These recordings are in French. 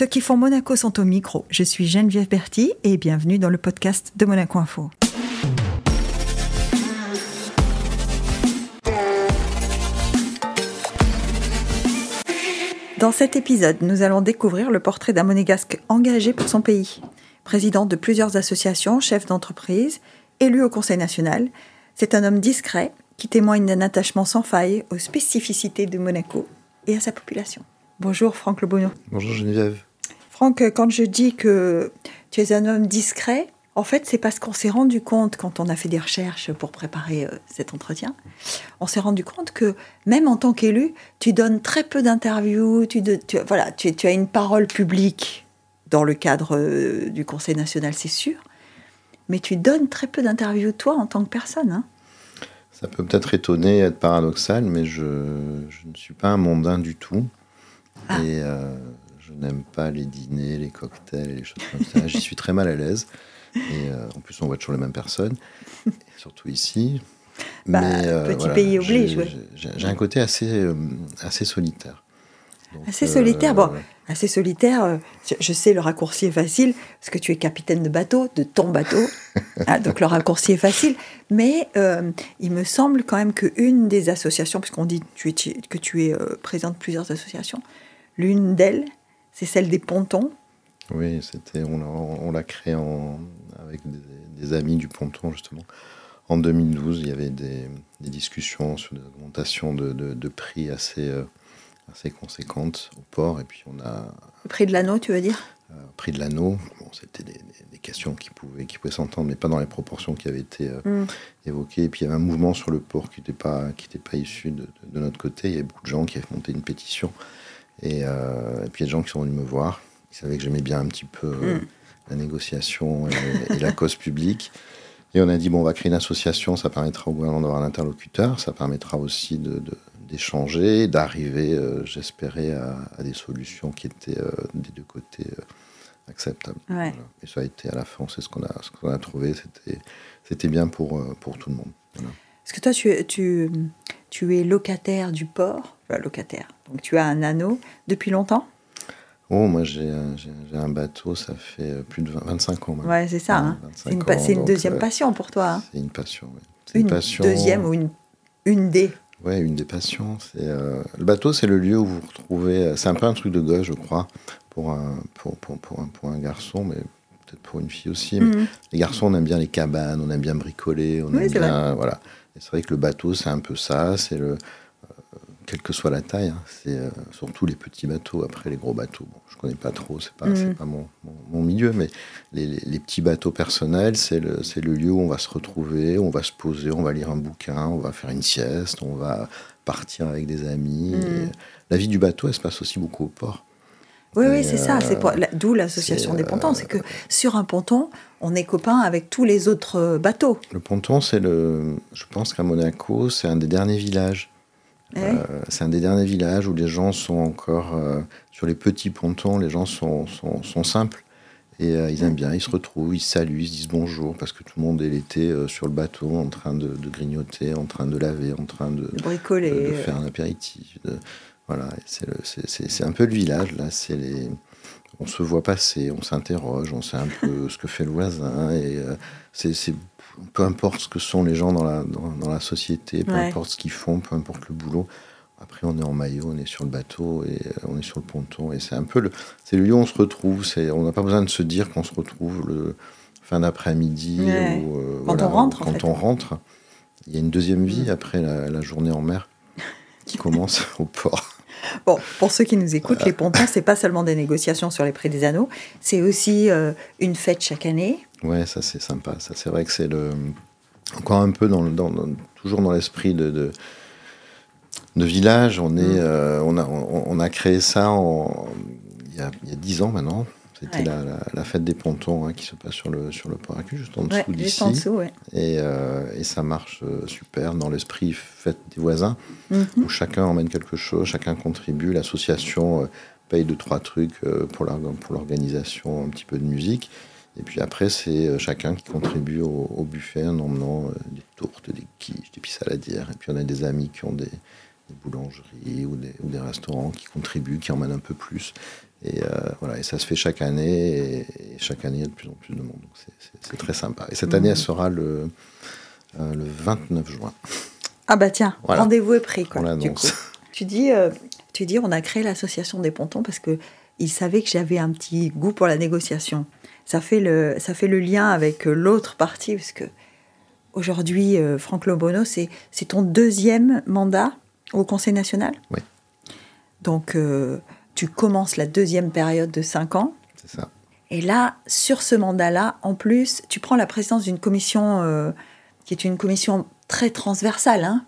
Ceux qui font Monaco sont au micro. Je suis Geneviève Berti et bienvenue dans le podcast de Monaco Info. Dans cet épisode, nous allons découvrir le portrait d'un monégasque engagé pour son pays. Président de plusieurs associations, chef d'entreprise, élu au Conseil national, c'est un homme discret qui témoigne d'un attachement sans faille aux spécificités de Monaco et à sa population. Bonjour Franck Lebonneau. Bonjour Geneviève. Franck, quand je dis que tu es un homme discret, en fait, c'est parce qu'on s'est rendu compte, quand on a fait des recherches pour préparer euh, cet entretien, on s'est rendu compte que même en tant qu'élu, tu donnes très peu d'interviews, tu, voilà, tu, as une parole publique dans le cadre euh, du Conseil national, c'est sûr, mais tu donnes très peu d'interviews toi en tant que personne. Hein. Ça peut peut-être étonner, être paradoxal, mais je, ne suis pas un mondain du tout. Ah. Et euh, je n'aime pas les dîners, les cocktails, les choses comme ça. J'y suis très mal à l'aise. Et euh, en plus, on voit toujours les mêmes personnes, surtout ici. Bah, Mais, euh, petit pays oblige, J'ai un côté assez, euh, assez solitaire. assez solitaire, bon, assez solitaire. Je, sais, le raccourci est facile, parce que tu es capitaine de bateau, de ton bateau. Ah, donc le raccourci est facile. Mais il me semble quand même qu'une des associations, puisqu'on dit que tu es, que tu es de plusieurs associations, l'une d'elles, c'est celle des pontons. Oui, c'était, on, l'a créé avec des, amis du ponton, justement. En 2012, il y avait des, discussions sur des augmentations de, prix assez, euh, assez conséquentes au port. Et puis on a. Le prix de l'anneau, tu veux dire? euh, prix de l'anneau, bon, c'était des, questions qui pouvaient, qui pouvaient s'entendre, mais pas dans les proportions qui avaient été euh, mm. évoquées. Et puis il y avait un mouvement sur le port qui n'était pas, qui pas issu de, notre côté. Il y avait beaucoup de gens qui avaient monté une pétition. Et, et puis il y a des gens qui sont venus me voir il savait que j'aimais bien un petit peu euh, mm. la négociation et, la cause publique. Et on a dit, bon, on va créer une association, ça permettra au gouvernement d'avoir un interlocuteur, ça permettra aussi d'échanger, de, d'arriver, euh, j'espérais, à, des solutions qui étaient euh, des deux côtés acceptables. Et ça a été à la fin, c'est ce qu'on a, ce qu'on a trouvé, c'était bien pour, pour tout le monde. Est-ce que toi, tu, tu, tu es locataire du port, locataire, donc tu as un anneau depuis longtemps? Oh, moi j'ai un bateau, ça fait euh, plus de 25 ans. Ouais, c'est ça. Hein. C'est une, deuxième euh, passion pour toi. Hein. C'est une passion, oui. Une, passion... deuxième ou une, une des Ouais, une des passions. Euh, le bateau, c'est le lieu où vous retrouvez. C'est un peu un truc de gosse, je crois, pour un, pour, pour, pour un, pour un garçon, mais peut-être pour une fille aussi. Mhm. Les garçons, on aime bien les cabanes, on aime bien bricoler, on aime bien. Voilà. C'est vrai que le bateau, c'est un peu ça. C'est le quelle que soit la taille. Hein. c'est euh, surtout les petits bateaux. Après, les gros bateaux, bon, je connais pas trop, c'est pas, mm. pas mon, mon, milieu, mais les, les, petits bateaux personnels, c'est le, le lieu où on va se retrouver, on va se poser, on va lire un bouquin, on va faire une sieste, on va partir avec des amis. Mm. la vie du bateau, elle se passe aussi beaucoup au port. Oui, oui, c'est ça. C'est euh, d'où l'association des pontons. C'est que euh, sur un ponton, on est copain avec tous les autres bateaux. Le ponton, c'est le. Je pense qu'à Monaco, c'est un des derniers villages euh, c'est un des derniers villages où les gens sont encore euh, sur les petits pontons, les gens sont, sont, simples. Et euh, ils aiment bien, ils se retrouvent, ils saluent, ils se disent bonjour parce que tout le monde est l'été sur le bateau en train de, grignoter, en train de laver, en train de, bricoler, de, faire un apéritif. voilà, c'est un peu le village là, c'est les on se voit passer, on s'interroge, on sait un peu ce que fait le voisin et c'est peu importe ce que sont les gens dans la, dans, la société, peu importe ce qu'ils font, peu importe le boulot. Après, on est en maillot, on est sur le bateau et euh, on est sur le ponton. Et c'est un peu le, c'est le lieu où on se retrouve. C'est, on n'a pas besoin de se dire qu'on se retrouve le fin d'après-midi ou euh, quand on rentre. Quand on rentre, il y a une deuxième vie mm. après la, journée en mer qui commence au port. Bon, pour ceux qui nous écoutent, les pontons, c'est pas seulement des négociations sur les prix des anneaux, c'est aussi euh, une fête chaque année. Ouais, ça c'est sympa. Ça c'est vrai que c'est le encore un peu dans, dans, toujours dans l'esprit de, de, de, village. On est, mm. euh, on a on, a créé ça en, il y a dix ans maintenant. C'était la, la, fête des pontons hein, qui se passe sur le, sur le port juste en dessous d'ici. Et, euh, et, ça marche euh, super dans l'esprit fête des voisins, mm-hmm. où chacun emmène quelque chose, chacun contribue. L'association paye deux, trois trucs pour l'organisation, un petit peu de musique. Et puis après, c'est euh, chacun qui contribue au, buffet en emmenant euh, des tourtes, des quiches, des pissaladières. Et puis on a des amis qui ont des, boulangeries ou des, ou des, restaurants qui contribuent, qui emmènent un peu plus. Et, voilà, et ça se fait chaque année, et, chaque année, il y a de plus en plus de monde. Donc c'est très sympa. Et cette année, elle sera le, le 29 juin. Ah bah tiens, rendez-vous est pris. Quoi, Tu dis, tu dis, on a créé l'association des pontons parce que il savait que j'avais un petit goût pour la négociation. Ça fait le, ça fait le lien avec l'autre partie, parce que aujourd'hui, euh, Franck Lobono, c'est ton deuxième mandat au Conseil national? Oui. Donc, euh, tu commences la deuxième période de cinq ans. C'est ça. Et là, sur ce mandat-là, en plus, tu prends la présidence d'une commission euh, qui est une commission très transversale. Hein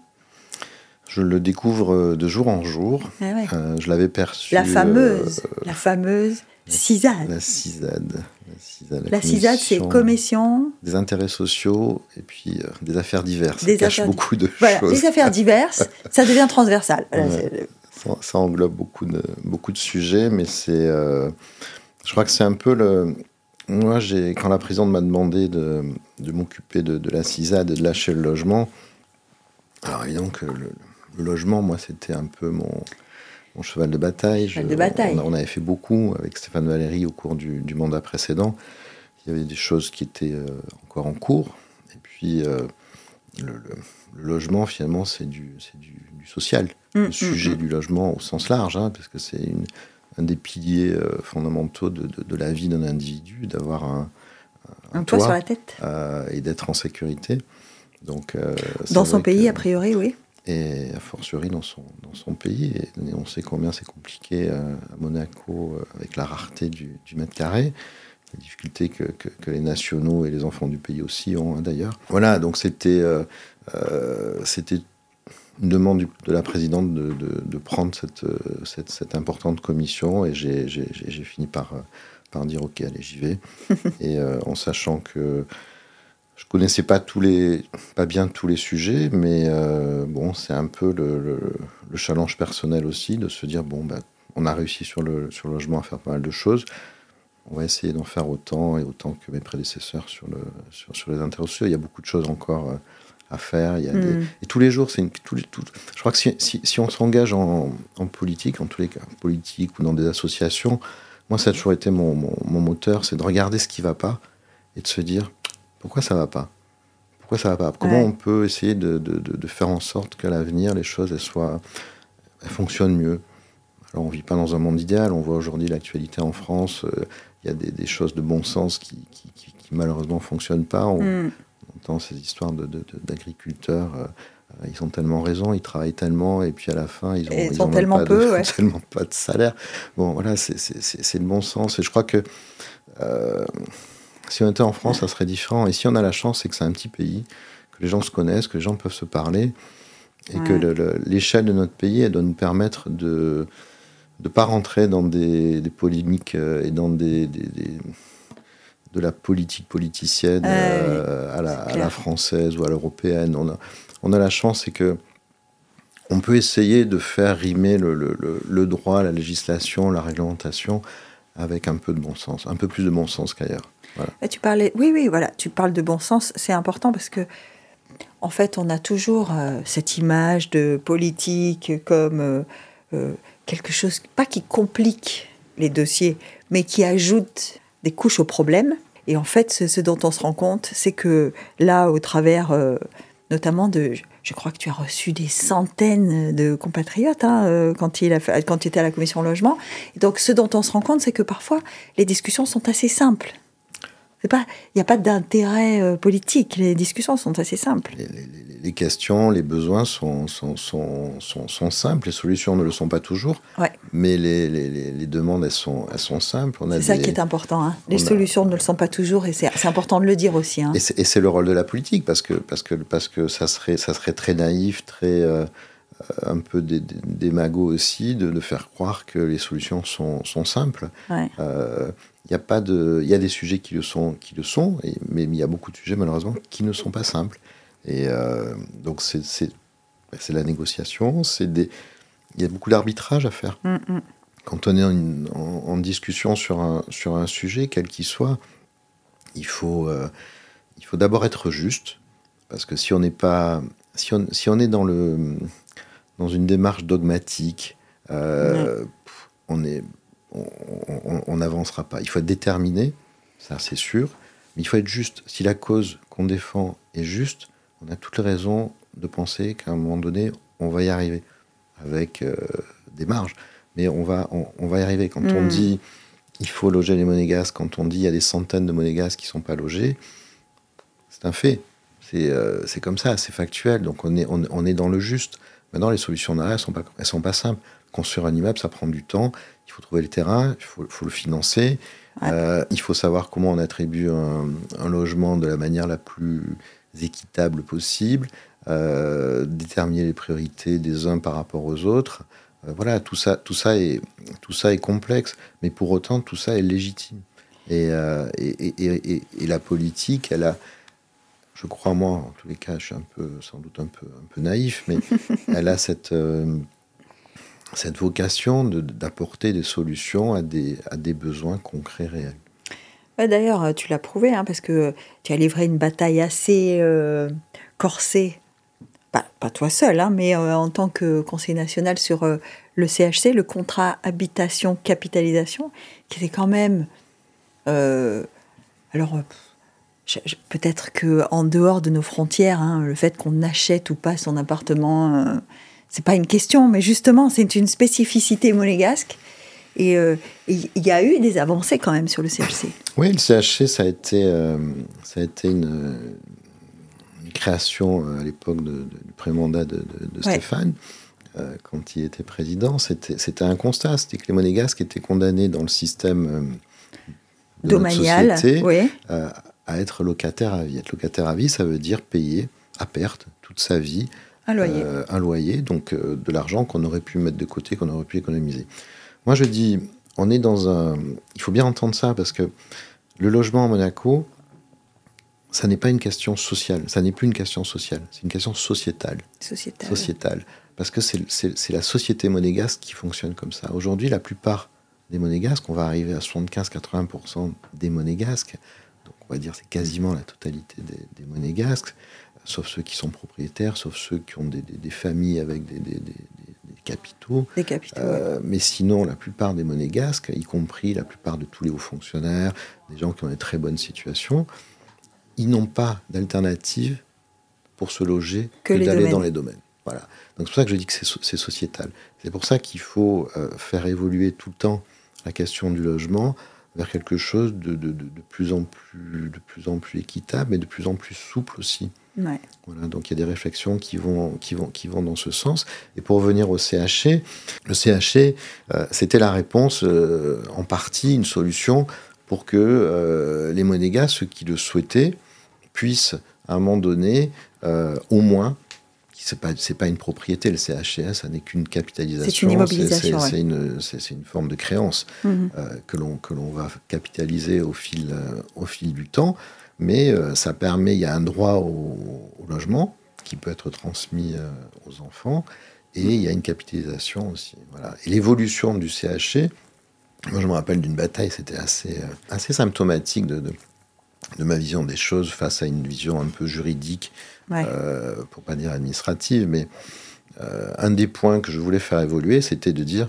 je le découvre de jour en jour. Ah je l'avais perçu. La fameuse, la fameuse CISAD. La CISAD. La CISAD, c'est commission. Des intérêts sociaux et puis euh, des affaires diverses. Des ça cache beaucoup de voilà, choses. Les affaires diverses, ça devient transversal. ça, englobe beaucoup de, beaucoup de sujets, mais c'est. Euh, je crois que c'est un peu le. Moi, quand la présidente m'a demandé de, de m'occuper de, la CISAD et de lâcher le logement, alors évidemment que le, le logement, moi, c'était un peu mon mon cheval de bataille. de bataille. On, avait fait beaucoup avec Stéphane Valéry au cours du, mandat précédent. Il y avait des choses qui étaient euh, encore en cours. Et puis, euh, le, logement, finalement, c'est du, du, du, social. Mmh, le mmh, sujet mmh. du logement au sens large, hein, parce que c'est un des piliers euh, fondamentaux de, de, la vie d'un individu, d'avoir un, un, toit, sur la tête. et d'être en sécurité. Donc, Dans son pays, a priori, oui et a fortiori dans son, dans son pays. Et, on sait combien c'est compliqué euh, à Monaco euh, avec la rareté du, du mètre carré, les difficultés que, que, les nationaux et les enfants du pays aussi ont hein, d'ailleurs. Voilà, donc c'était euh, c'était une demande de la présidente de, de, de prendre cette, cette, cette, importante commission et j'ai fini par, par dire ok, allez, j'y vais. et en sachant que je connaissais pas tous les, pas bien tous les sujets, mais euh, bon, c'est un peu le, challenge personnel aussi de se dire bon, ben, on a réussi sur le, sur le logement à faire pas mal de choses. On va essayer d'en faire autant et autant que mes prédécesseurs sur, le, sur, sur les interrogatoires. Il y a beaucoup de choses encore euh, à faire. Il y a hmm. Et tous les jours, c'est une. Je crois que si, si, on s'engage en, en, politique, en tous les cas, politique ou dans des associations, moi, ça a toujours été mon, mon, mon moteur, c'est de regarder ce qui ne va pas et de se dire pourquoi ça va pas? Pourquoi ça va pas? Comment on peut essayer de, de, faire en sorte qu'à l'avenir, les choses elles soient, elles fonctionnent mieux? Alors, on vit pas dans un monde idéal. On voit aujourd'hui l'actualité en France. Euh, il y a des, des, choses de bon sens qui, qui, qui, malheureusement fonctionnent pas. On, mm. entend ces histoires d'agriculteurs. Euh, ils ont tellement raison, ils travaillent tellement, et puis à la fin, ils ont, ils ont tellement pas peu, de, tellement pas de salaire. Bon, voilà, c'est le bon sens. Et je crois que euh, si on était en France, ça serait différent. Et si on a la chance, c'est que c'est un petit pays, que les gens se connaissent, que les gens peuvent se parler, et que l'échelle de notre pays, elle doit nous permettre de ne pas rentrer dans des, polémiques euh, et dans des, de la politique politicienne euh, à, la, française ou à l'européenne. On a, on a la chance, c'est que on peut essayer de faire rimer le, le, droit, la législation, la réglementation avec un peu de bon sens, un peu plus de bon sens qu'ailleurs tu parlais, oui, oui, voilà, tu parles de bon sens, c'est important parce que, en fait, on a toujours euh, cette image de politique comme euh, euh, quelque chose, pas qui complique les dossiers, mais qui ajoute des couches au problème. Et en fait, ce, dont on se rend compte, c'est que là, au travers notamment de, je crois que tu as reçu des centaines de compatriotes hein, quand, il a tu étais à la commission logement. Donc, ce dont on se rend compte, c'est que parfois, les discussions sont assez simples il n'y a pas d'intérêt euh, politique. Les discussions sont assez simples. Les, questions, les besoins sont sont, sont, sont, simples. Les solutions ne le sont pas toujours. Mais les, les, demandes, elles sont, elles sont simples. C'est ça qui est important. Hein. Les solutions ne le sont pas toujours et c'est important de le dire aussi. Hein. Et c'est le rôle de la politique parce que, parce que, parce que ça, serait, ça serait très naïf, très. Euh, un peu démago aussi de, de, faire croire que les solutions sont, sont simples. Euh, il y a pas de, il y a des sujets qui le sont, qui le sont, et, mais il y a beaucoup de sujets malheureusement qui ne sont pas simples. Et euh, donc c'est, c'est, la négociation, c'est des, il y a beaucoup d'arbitrage à faire. Mm, mm. Quand on est en, discussion sur un, sur un sujet, quel qu'il soit, il faut, euh, il faut d'abord être juste, parce que si on n'est pas, si on, si on est dans le, dans une démarche dogmatique, euh, on est on n'avancera pas. Il faut être déterminé, ça c'est sûr, mais il faut être juste. Si la cause qu'on défend est juste, on a toutes les raisons de penser qu'à un moment donné, on va y arriver, avec euh, des marges. Mais on va, on, va y arriver. Quand on hmm. dit il faut loger les monégasques, quand on dit il y a des centaines de monégasques qui ne sont pas logés, c'est un fait. Euh, c'est comme ça, c'est factuel. Donc on est, on, est dans le juste. Maintenant, les solutions derrière, elles ne sont, pas, elles sont pas simples. Construire un immeuble, ça prend du temps. Il faut trouver le terrain, il faut, faut le financer. Euh, il faut savoir comment on attribue un, un, logement de la manière la plus équitable possible. Euh, déterminer les priorités des uns par rapport aux autres. Euh, voilà, tout ça, tout, ça est, tout ça est complexe, mais pour autant, tout ça est légitime. Et, et, et, la politique, elle a, je crois moi, en tous les cas, je suis un peu, sans doute un peu, un peu naïf, mais elle a cette, cette vocation d'apporter des solutions à des, à des besoins concrets réels. D'ailleurs, tu l'as prouvé, hein, parce que tu as livré une bataille assez corsée pas, toi seul, hein, mais euh, en tant que conseiller national sur euh, le CHC, le contrat habitation-capitalisation, qui était quand même. Euh, alors, peut-être que en dehors de nos frontières, hein, le fait qu'on achète ou pas son appartement, c'est pas une question, mais justement, c'est une spécificité monégasque. Et il y a eu des avancées quand même sur le CHC. Oui, le CHC, ça a été, ça a été une, création euh, à l'époque du pré-mandat de, Stéphane, euh, quand il était président, c'était un constat, c'était que les monégasques étaient condamnés dans le système euh, de domanial à être locataire à vie. Être locataire à vie, ça veut dire payer à perte toute sa vie un loyer, un loyer donc de l'argent qu'on aurait pu mettre de côté, qu'on aurait pu économiser. Moi, je dis, on est dans un. Il faut bien entendre ça parce que le logement à Monaco, ça n'est pas une question sociale, ça n'est plus une question sociale, c'est une question sociétale. Sociétale. Sociétale. Parce que c'est la société monégasque qui fonctionne comme ça. Aujourd'hui, la plupart des monégasques, on va arriver à 75-80% des monégasques, donc on va dire c'est quasiment la totalité des, monégasques, sauf ceux qui sont propriétaires, sauf ceux qui ont des, familles avec des, capitaux. Des capitaux. Euh, mais sinon, la plupart des monégasques, y compris la plupart de tous les hauts fonctionnaires, des gens qui ont des très bonnes situations, ils n'ont pas d'alternative pour se loger que, d'aller dans les domaines. Voilà. Donc c'est pour ça que je dis que c'est sociétal. C'est pour ça qu'il faut euh, faire évoluer tout le temps la question du logement vers quelque chose de, de, de, plus en plus, de plus en plus équitable, mais de plus en plus souple aussi. Ouais. Voilà, donc il y a des réflexions qui vont, qui, vont, qui vont dans ce sens. Et pour revenir au CHC, le CHC, euh, c'était la réponse, euh, en partie, une solution pour que les Monégas, ceux qui le souhaitaient, puisse à un moment donné, euh, au moins, c'est pas c'est pas une propriété le CHCS, ça n'est qu'une capitalisation. C'est une immobilisation. C'est une, une, forme de créance mhm. euh, que l'on que l'on va capitaliser au fil euh, au fil du temps, mais ça permet il y a un droit au, logement qui peut être transmis aux enfants et il y a une capitalisation aussi. Voilà. Et l'évolution du CHC, moi je me rappelle d'une bataille, c'était assez assez symptomatique de de ma vision des choses face à une vision un peu juridique, euh, pour pas dire administrative, mais euh, un des points que je voulais faire évoluer, c'était de dire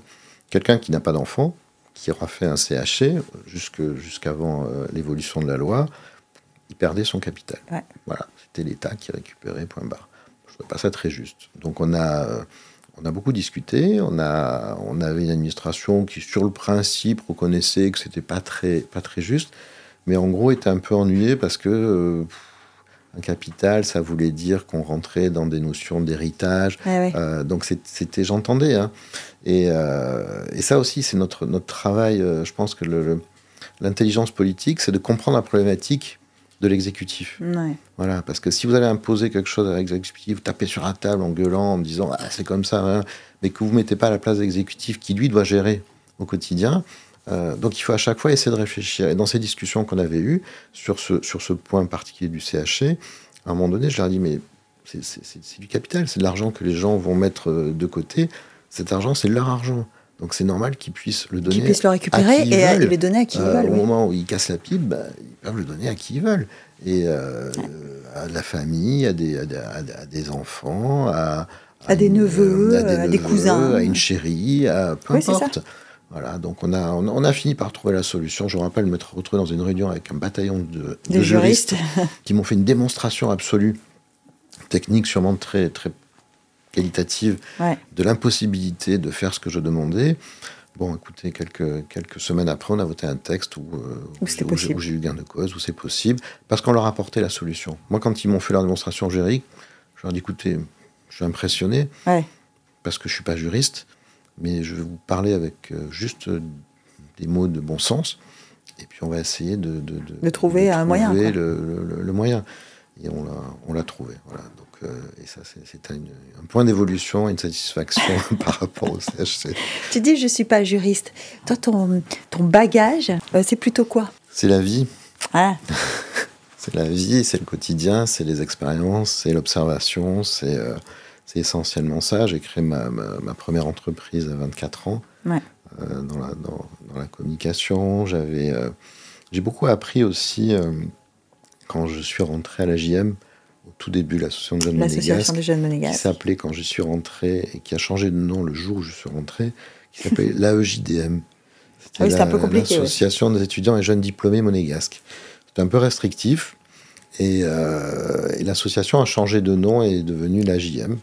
quelqu'un qui n'a pas d'enfant, qui aura fait un CHC jusqu'avant euh, l'évolution de la loi, il perdait son capital. Voilà, c'était l'État qui récupérait, point barre. Je ne trouvais pas ça très juste. Donc on a, on a beaucoup discuté, on, a, on avait une administration qui, sur le principe, reconnaissait que c'était pas très, pas très juste mais en gros était un peu ennuyé parce que euh, un capital, ça voulait dire qu'on rentrait dans des notions d'héritage. Ah euh, donc c'était, j'entendais. Hein. Et, euh, et, ça aussi, c'est notre, notre travail. je pense que l'intelligence politique, c'est de comprendre la problématique de l'exécutif. Voilà, parce que si vous allez imposer quelque chose à l'exécutif, vous tapez sur la table en gueulant, en disant ah, c'est comme ça, hein, mais que vous ne mettez pas à la place de l'exécutif qui lui doit gérer au quotidien, euh, donc il faut à chaque fois essayer de réfléchir. Et dans ces discussions qu'on avait eues sur ce, sur ce point particulier du CHC, à un moment donné, je leur ai dit, mais c'est du capital, c'est de l'argent que les gens vont mettre euh, de côté. Cet argent, c'est leur argent. Donc c'est normal qu'ils puissent le donner. Qu'ils puissent le récupérer et veulent. le donner à qui ils euh, veulent. Au moment où ils cassent la pipe, bah, ils peuvent le donner à qui ils veulent. Et à la famille, à des, à des, enfants, à, à, des neveux, à des, cousins. À une chérie, à peu importe. Voilà, donc on a, on, a fini par trouver la solution. Je me rappelle m'être retrouvé dans une réunion avec un bataillon de, juristes, qui m'ont fait une démonstration absolue, technique sûrement très, très qualitative, de l'impossibilité de faire ce que je demandais. Bon, écoutez, quelques, quelques semaines après, on a voté un texte où, euh, où, j'ai eu gain de cause, où c'est possible, parce qu'on leur a apporté la solution. Moi, quand ils m'ont fait leur démonstration juridique, je leur ai dit, écoutez, je suis impressionné, parce que je ne suis pas juriste, mais je vais vous parler avec euh, juste euh, des mots de bon sens, et puis on va essayer de, de, de, trouver un moyen. Le, le, le, moyen. Et on l'a trouvé. Voilà. Donc, euh, et ça, c'est un, un, point d'évolution, une satisfaction par rapport au CHC. Tu dis, je ne suis pas juriste. Toi, ton, ton bagage, c'est plutôt quoi? C'est la vie. Ah. c'est la vie, c'est le quotidien, c'est les expériences, c'est l'observation, c'est c'est essentiellement ça. J'ai créé ma, ma, première entreprise à 24 ans euh, dans, la, dans, la, communication. J'avais, euh, j'ai beaucoup appris aussi euh, quand je suis rentré à la JM, au tout début, l'association de jeunes monégasques, des jeunes monégasques, qui s'appelait quand je suis rentré et qui a changé de nom le jour où je suis rentré, qui s'appelait l'AEJDM. C'était ah un peu compliqué. L'association des étudiants et jeunes diplômés monégasques. C'était un peu restrictif. Et, et l'association a changé de nom et est devenue l'AJM.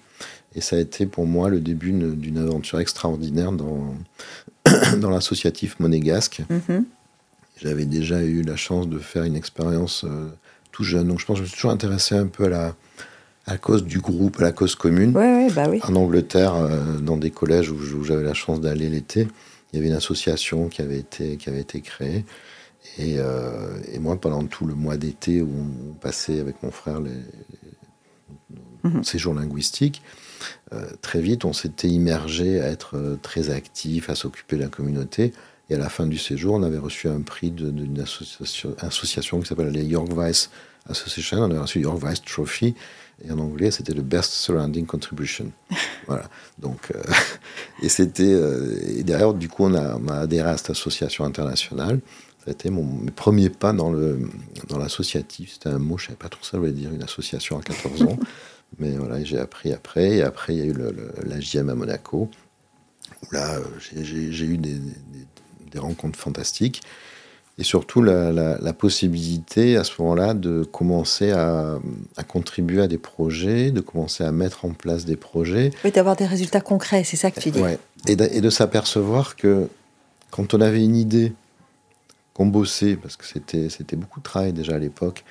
Et ça a été pour moi le début d'une aventure extraordinaire dans, dans l'associatif monégasque. Mm-hmm. J'avais déjà eu la chance de faire une expérience euh, tout jeune. Donc je pense que je me suis toujours intéressé un peu à la, à cause du groupe, à la cause commune. bah oui. En Angleterre, euh, dans des collèges où, j'avais la chance d'aller l'été, il y avait une association qui avait été, qui avait été créée. Et, euh, et moi, pendant tout le mois d'été où on passait avec mon frère les, mm-hmm. séjours linguistiques, euh, très vite, on s'était immergé à être euh, très actif, à s'occuper de la communauté. Et à la fin du séjour, on avait reçu un prix d'une association, association, qui s'appelle les York Vice Association. On avait reçu York Vice Trophy. Et en anglais, c'était le Best Surrounding Contribution. voilà. Donc, euh, et c'était. et derrière, du coup, on a, adhéré à cette association internationale. Ça a été mon, mes premiers pas dans l'associatif. Dans C'était un mot, je ne savais pas trop ça voulait dire, une association à 14 ans. Mais voilà, j'ai appris après. Et après, il y a eu le, la JM à Monaco, où là, j'ai eu des, des, rencontres fantastiques. Et surtout, la, la, possibilité à ce moment-là de commencer à, à, contribuer à des projets, de commencer à mettre en place des projets. Oui, d'avoir des résultats concrets, c'est ça que tu dis. Ouais. Et de, et de s'apercevoir que quand on avait une idée, qu'on bossait, parce que c'était beaucoup de travail déjà à l'époque,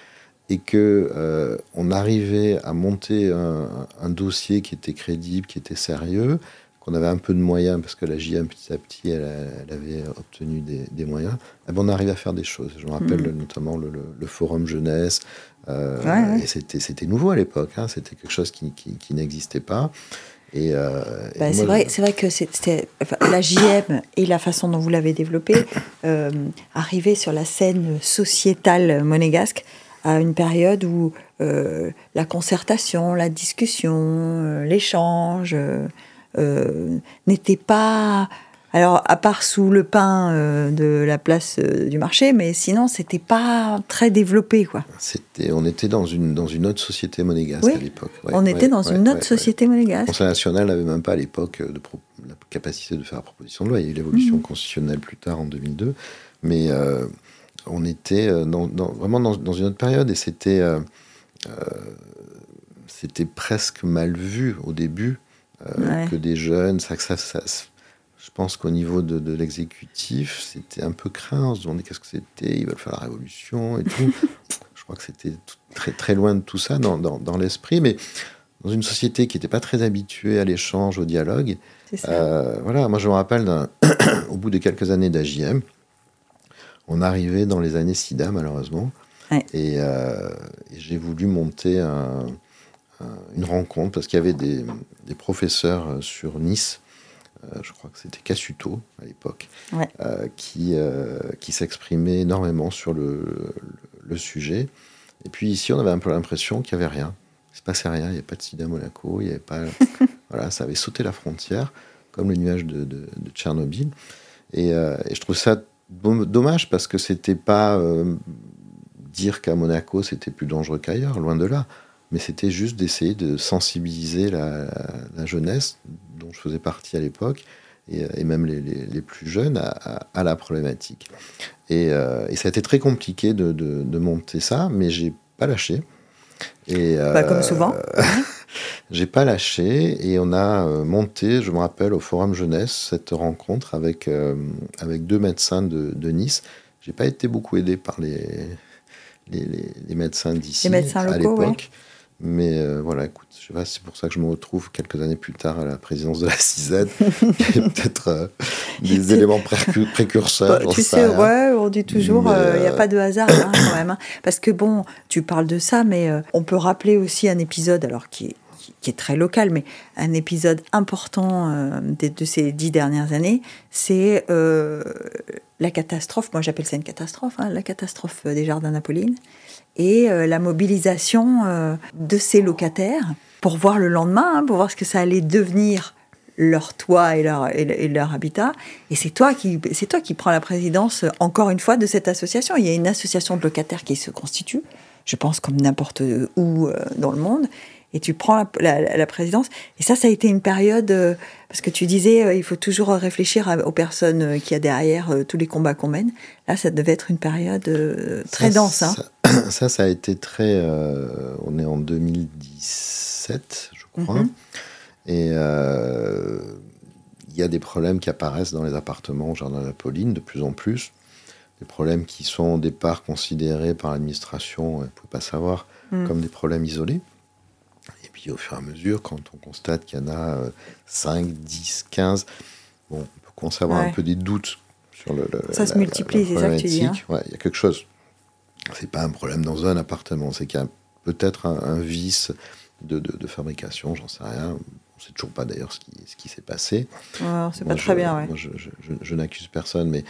et que euh, on arrivait à monter un, dossier qui était crédible, qui était sérieux, qu'on avait un peu de moyens parce que la JM petit à petit elle, avait obtenu des, moyens, eh ben, on arrivait à faire des choses. Je me rappelle hmm. notamment le, forum jeunesse, euh, et c'était c'était nouveau à l'époque, hein, c'était quelque chose qui, qui, n'existait pas. Et, euh, bah, c'est vrai, vrai, que c'était la JM et la façon dont vous l'avez développée, arriver sur la scène sociétale monégasque à une période où euh, la concertation, la discussion, euh, l'échange euh, n'était pas. Alors, à part sous le pain de la place du marché, mais sinon, c'était pas très développé, quoi. C'était, on était dans une, dans une autre société monégasque à l'époque. on était dans une autre société monégasque. Le Conseil national n'avait même pas à l'époque de la capacité de faire la proposition de loi. Il y a eu l'évolution mmh. constitutionnelle plus tard en 2002, mais on était euh, vraiment dans, une autre période et c'était euh, euh, c'était presque mal vu au début que des jeunes. Ça, pense qu'au niveau de, l'exécutif, c'était un peu craint. On se demandait qu'est-ce que c'était, ils veulent faire la révolution et tout. je crois que c'était très, très loin de tout ça dans, l'esprit, mais dans une société qui n'était pas très habituée à l'échange, au dialogue. voilà, moi je me rappelle au bout de quelques années d'AJM, on arrivait dans les années SIDA, malheureusement. Euh, et, j'ai voulu monter une rencontre parce qu'il y avait des, professeurs euh, sur Nice, euh, je crois que c'était Cassuto à l'époque, qui, qui s'exprimaient énormément sur le, sujet. Et puis ici, on avait un peu l'impression qu'il n'y avait rien. Il ne se passait rien, il n'y avait pas de sida à Monaco, il n'y avait pas. voilà, ça avait sauté la frontière, comme le nuage de, Tchernobyl. Et, et, je trouve ça dommage parce que c'était pas euh, dire qu'à Monaco c'était plus dangereux qu'ailleurs, loin de là. Mais c'était juste d'essayer de sensibiliser la, jeunesse dont je faisais partie à l'époque et, même les, plus jeunes à, la problématique. Et, ça a été très compliqué de, de monter ça, mais j'ai pas lâché. Et, bah, comme souvent. j'ai pas lâché et on a euh, monté, je me rappelle, au Forum Jeunesse, cette rencontre avec, euh, avec deux médecins de, de Nice. J'ai pas été beaucoup aidé par les, les, les, médecins d'ici à l'époque. Mais euh, voilà, écoute, je sais pas, c'est pour ça que je me retrouve quelques années plus tard à la présidence de la CIZ. Il y a peut-être des éléments précurseurs. Bah, tu sais, ouais, on dit toujours, il n'y a pas de hasard hein, quand même. Hein. Parce que bon, tu parles de ça, mais on peut rappeler aussi un épisode, alors qui est qui est très local, mais un épisode important euh, de, ces dix dernières années, c'est euh, la catastrophe, moi j'appelle ça une catastrophe, hein, la catastrophe des jardins d'Apolline, et euh, la mobilisation de ces locataires pour voir le lendemain, hein, pour voir ce que ça allait devenir leur toit et leur, et leur habitat. Et c'est toi, qui, c'est toi qui prends la présidence, encore une fois, de cette association. Il y a une association de locataires qui se constitue, je pense comme n'importe où dans le monde et tu prends la, présidence. Et ça, ça a été une période, euh, parce que tu disais, euh, il faut toujours réfléchir aux personnes euh, qui y a derrière tous les combats qu'on mène. Là, ça devait être une période très dense. Hein. Ça, ça, a été très... on est en 2017, je crois. Mhm. Et il y a des problèmes qui apparaissent dans les appartements au Jardin de la Pauline de plus en plus. Des problèmes qui sont au départ considérés par l'administration, on ne peut pas savoir, mhm. comme des problèmes isolés au fur et à mesure, quand on constate qu'il y en a 5, 10, 15, bon, on peut commencer à avoir un peu des doutes sur le. ça se multiplie, c'est ça que tu dis. Hein. il y a quelque chose. C'est pas un problème dans un appartement, c'est qu'il y a peut-être un, vice de, de, fabrication, j'en sais rien. On sait toujours pas d'ailleurs ce qui, ce qui s'est passé. c'est pas très bien, Moi, je, je, n'accuse personne, mais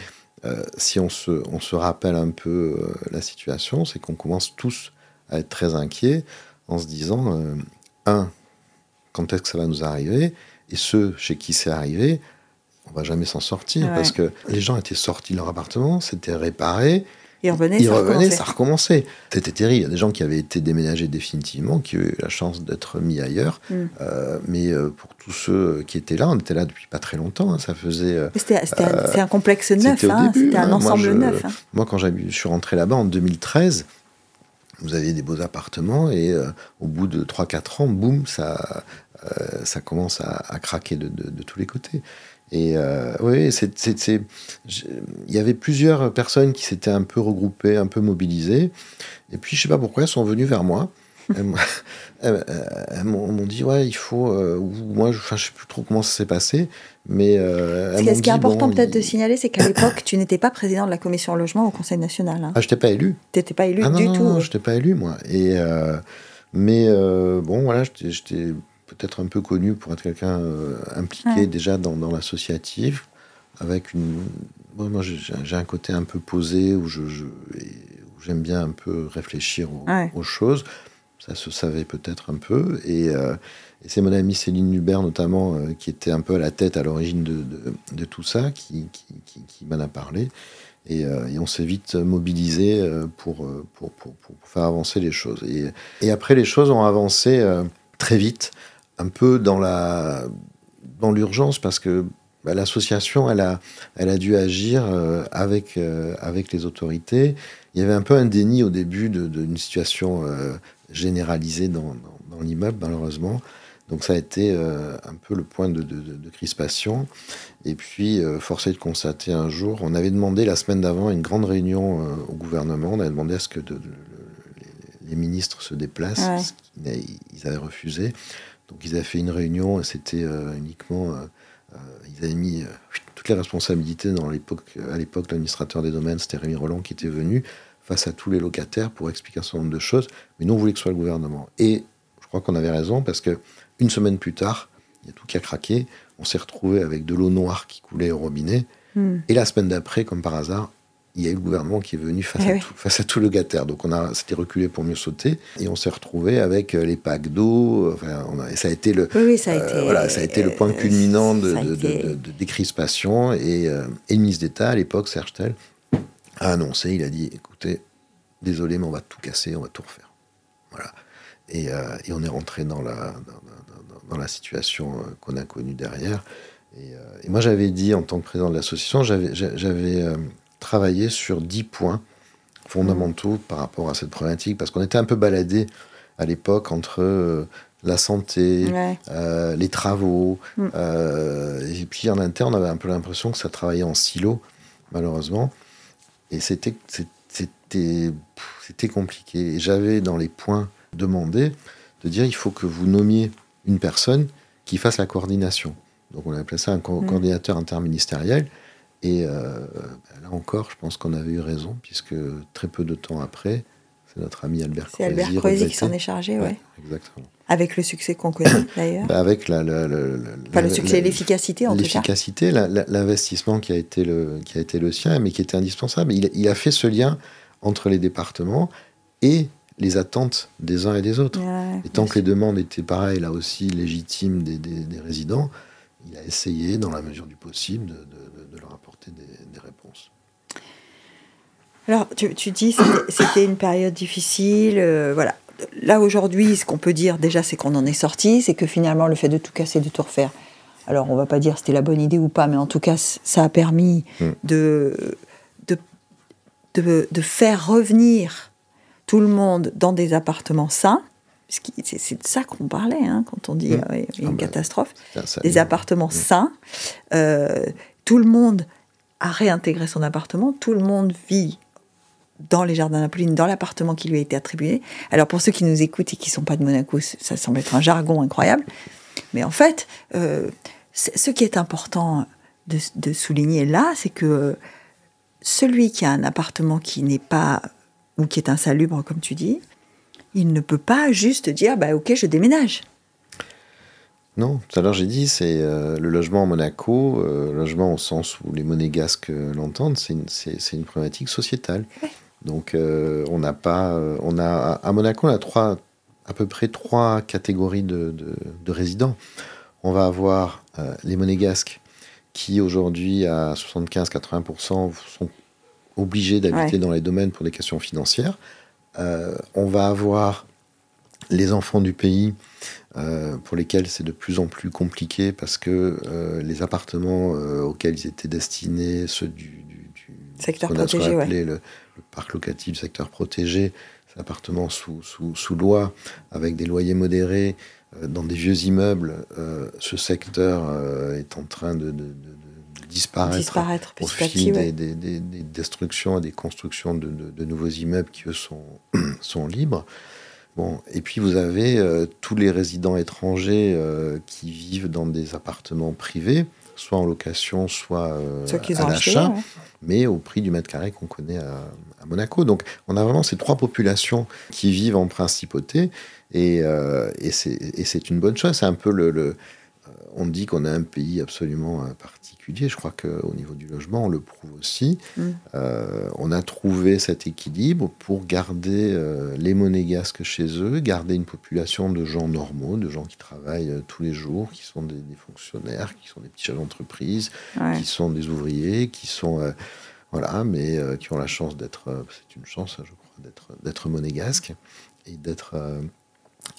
euh, si on se, on se rappelle un peu euh, la situation, c'est qu'on commence tous à être très inquiets en se disant euh, un, quand est-ce que ça va nous arriver Et ceux chez qui c'est arrivé, on va jamais s'en sortir parce que les gens étaient sortis de leur appartement, c'était réparé. Ils revenaient, ça, revenaient ça recommençait. C'était terrible. Il y a des gens qui avaient été déménagés définitivement, qui ont eu la chance d'être mis ailleurs. Mm. Euh, mais euh, pour tous ceux qui étaient là, on était là depuis pas très longtemps. Hein. ça faisait. Euh, c'était un, complexe neuf. C'était hein. un hein. ensemble neuf. Moi, quand je suis rentré là-bas en 2013, vous aviez des beaux appartements et euh, au bout de 3-4 ans, boum, ça, euh, ça commence à, craquer de, tous les côtés. Et euh, oui, il y avait plusieurs personnes qui s'étaient un peu regroupées, un peu mobilisées. Et puis, je sais pas pourquoi, elles sont venues vers moi. elles, m'ont dit, ouais, il faut. moi, je ne sais plus trop comment ça s'est passé. Mais euh, ce, qui est important peut-être de signaler, c'est qu'à l'époque, tu n'étais pas président de la commission logement au Conseil national. Hein. Ah, je n'étais pas élu. Tu n'étais pas élu ah, du tout. Non, je n'étais pas élu, moi. Et, euh, mais euh, bon, voilà, j'étais peut-être un peu connu pour être quelqu'un impliqué déjà dans, dans l'associatif, avec une. moi, j'ai un côté un peu posé où je, j'aime bien un peu réfléchir aux, choses. Ça se savait peut-être un peu. Et. Et c'est mon amie Céline Hubert, notamment, euh, qui était un peu à la tête à l'origine de, tout ça, qui, m'en a parlé. Et, euh, on s'est vite mobilisé euh, pour, faire avancer les choses. Et, après, les choses ont avancé très vite, un peu dans l'urgence, parce que bah, l'association, elle a, dû agir avec les autorités. Il y avait un peu un déni au début d'une situation généralisée dans, dans, dans l'immeuble, malheureusement. Donc ça a été euh, un peu le point de, crispation. Et puis, euh, forcé de constater un jour, on avait demandé la semaine d'avant une grande réunion euh, au gouvernement, on avait demandé à ce que les, ministres se déplacent, ils avaient refusé. Donc ils avaient fait une réunion, et c'était uniquement... ils avaient mis toutes les responsabilités dans l'époque, à l'époque, l'administrateur des domaines, c'était Rémi Roland qui était venu face à tous les locataires pour expliquer un certain nombre de choses, mais nous on voulait que ce soit le gouvernement. Et je crois qu'on avait raison parce que une semaine plus tard, il y a tout qui a craqué. On s'est retrouvé avec de l'eau noire qui coulait au robinet. Hmm. Et la semaine d'après, comme par hasard, il y a eu le gouvernement qui est venu face, eh à, tout, face à tout le gâter. Donc on a s'était reculé pour mieux sauter et on s'est retrouvé avec euh, les packs d'eau. Enfin, ça a été le ça, a euh, été, voilà, ça a été le point culminant de, de, décrispation. Et, euh, et, le ministre d'État à l'époque, Serge Tell, a annoncé, il a dit, écoutez, désolé, mais on va tout casser, on va tout refaire. Voilà. Et, et on est rentré dans la, dans la situation euh, qu'on a connue derrière. Et, moi, j'avais dit, en tant que président de l'association, j'avais travaillé sur 10 points fondamentaux par rapport à cette problématique, parce qu'on était un peu baladé à l'époque entre la santé, les travaux, mm. et puis en interne, on avait un peu l'impression que ça travaillait en silo, malheureusement. Et c'était c'était compliqué. Et j'avais dans les points demandé de dire il faut que vous nommiez une personne qui fasse la coordination. Donc on a appelé ça un mm. coordinateur interministériel. Et euh, là encore, je pense qu'on avait eu raison, puisque très peu de temps après, c'est notre ami Albert C'est Albert Croisi qui s'en est chargé, oui. Exactement. Avec le succès qu'on connaît d'ailleurs. Bah, avec la, le succès l'efficacité en tout cas. L'efficacité, l'investissement qui a été le qui a été le sien, mais qui était indispensable. Il, il, a fait ce lien entre les départements et les attentes des uns et des autres. et tant que les demandes étaient pareilles, là aussi légitimes des, des, résidents, il a essayé, dans la mesure du possible, de, apporter des, réponses. Alors, tu, tu dis c'était une période difficile, euh, voilà là aujourd'hui, ce qu'on peut dire déjà, c'est qu'on en est sorti, c'est que finalement, le fait de tout casser, de tout refaire, alors on va pas dire c'était la bonne idée ou pas, mais en tout cas, ça a permis mm. de, de, de, faire revenir tout le monde dans des appartements sains. C'est de ça qu'on parlait hein, quand on dit mm. euh, une ah bah, catastrophe. des appartements mm. sains. Euh, tout le monde a réintégré son appartement, tout le monde vit dans les jardins d'Apolline, dans l'appartement qui lui a été attribué. Alors pour ceux qui nous écoutent et qui ne sont pas de Monaco, ça semble être un jargon incroyable. Mais en fait, euh, ce qui est important de, souligner là, c'est que celui qui a un appartement qui n'est pas, ou qui est insalubre, comme tu dis, il ne peut pas juste dire, bah ok, je déménage. Non, tout à l'heure j'ai dit, c'est euh, le logement à Monaco, euh, logement au sens où les monégasques l'entendent, c'est une, une, problématique sociétale. Donc euh, on n'a pas, euh, on a à Monaco on a trois, à peu près trois catégories de, résidents. On va avoir euh, les monégasques qui aujourd'hui à 75-80% sont obligés d'habiter dans les domaines pour des questions financières. on va avoir les enfants du pays pour lesquels c'est de plus en plus compliqué parce que les appartements auxquels ils étaient destinés, ceux du, secteur protégé, le, parc locatif, secteur protégé, appartements sous, sous, sous, loi, avec des loyers modérés, euh, dans des vieux immeubles, euh, ce secteur euh, est en train de, disparaître, disparaître au fil des, des, des, destructions et des constructions de, nouveaux immeubles qui, eux, sont, sont libres. Bon, et puis vous avez tous les résidents étrangers qui vivent dans des appartements privés, soit en location, soit à l'achat mais au prix du mètre carré qu'on connaît à, Monaco. Donc on a vraiment ces trois populations qui vivent en principauté, et, euh, et c'est une bonne chose. C'est un peu le, le euh, on dit qu'on a un pays absolument euh, particulier. Je crois qu'au niveau du logement, on le prouve aussi. Mm. Euh, on a trouvé cet équilibre pour garder les monégasques chez eux, garder une population de gens normaux, de gens qui travaillent tous les jours, qui sont des, fonctionnaires, qui sont des petits chefs d'entreprise, qui sont des ouvriers, qui sont voilà, mais qui ont la chance d'être, c'est une chance, je crois, d'être monégasques et d'être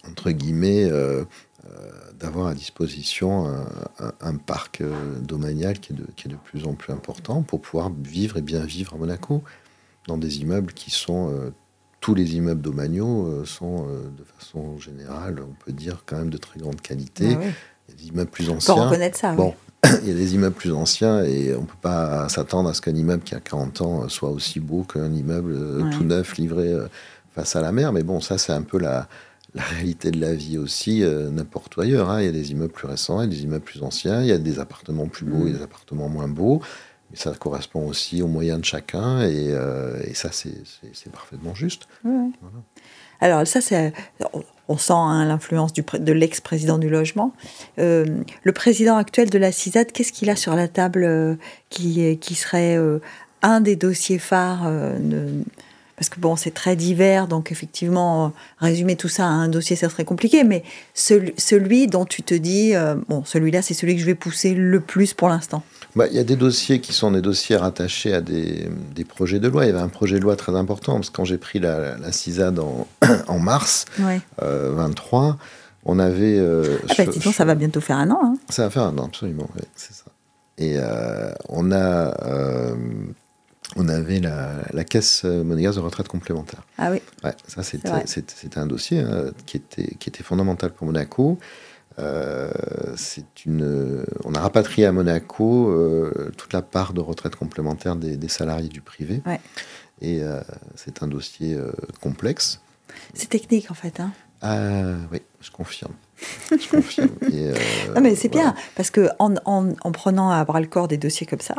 entre guillemets euh, d'avoir à disposition un, parc euh, domanial qui est, de, qui est, de, plus en plus important pour pouvoir vivre et bien vivre à Monaco dans des immeubles qui sont euh, tous les immeubles domaniaux sont de façon générale, on peut dire quand même de très grande qualité. Ah il y a des immeubles plus anciens. Pour reconnaître ça. Bon, il y a des immeubles plus anciens et on peut pas s'attendre à ce qu'un immeuble qui a 40 ans soit aussi beau qu'un immeuble tout neuf livré face à la mer. Mais bon, ça c'est un peu la, la réalité de la vie aussi, euh, n'importe où ailleurs. Hein. Il y a des immeubles plus récents, il y a des immeubles plus anciens, il y a des appartements plus beaux et mm. des appartements moins beaux. Mais ça correspond aussi aux moyens de chacun et, euh, ça, c'est parfaitement juste. Alors, ça, c'est. On sent hein, l'influence de l'ex-président du logement. Euh, le président actuel de la CISAD, qu'est-ce qu'il a sur la table qui, qui serait un des dossiers phares parce que bon, c'est très divers, donc effectivement, euh, résumer tout ça à un dossier, ça serait compliqué, mais celui, dont tu te dis, euh, bon, celui-là, c'est celui que je vais pousser le plus pour l'instant. Bah, il y a des dossiers qui sont des dossiers rattachés à des, des, projets de loi. Il y avait un projet de loi très important, parce que quand j'ai pris la, la CISAD en, en mars 23, On avait. Euh, ah bah, ça va bientôt faire un an. Hein. Ça va faire un an, absolument, c'est ça. Et euh, on a. Euh, on avait la, la, caisse monégasque de retraite complémentaire. Ah oui. Ouais, ça c'était un dossier hein, qui, était, qui était fondamental pour Monaco. c'est une, on a rapatrié à Monaco toute la part de retraite complémentaire des, des salariés du privé. Ouais. Et c'est un dossier complexe. C'est technique en fait. Hein. Ah oui, je confirme. Je confirme. Euh, non, mais c'est bien, parce que en, en, prenant à bras le corps des dossiers comme ça,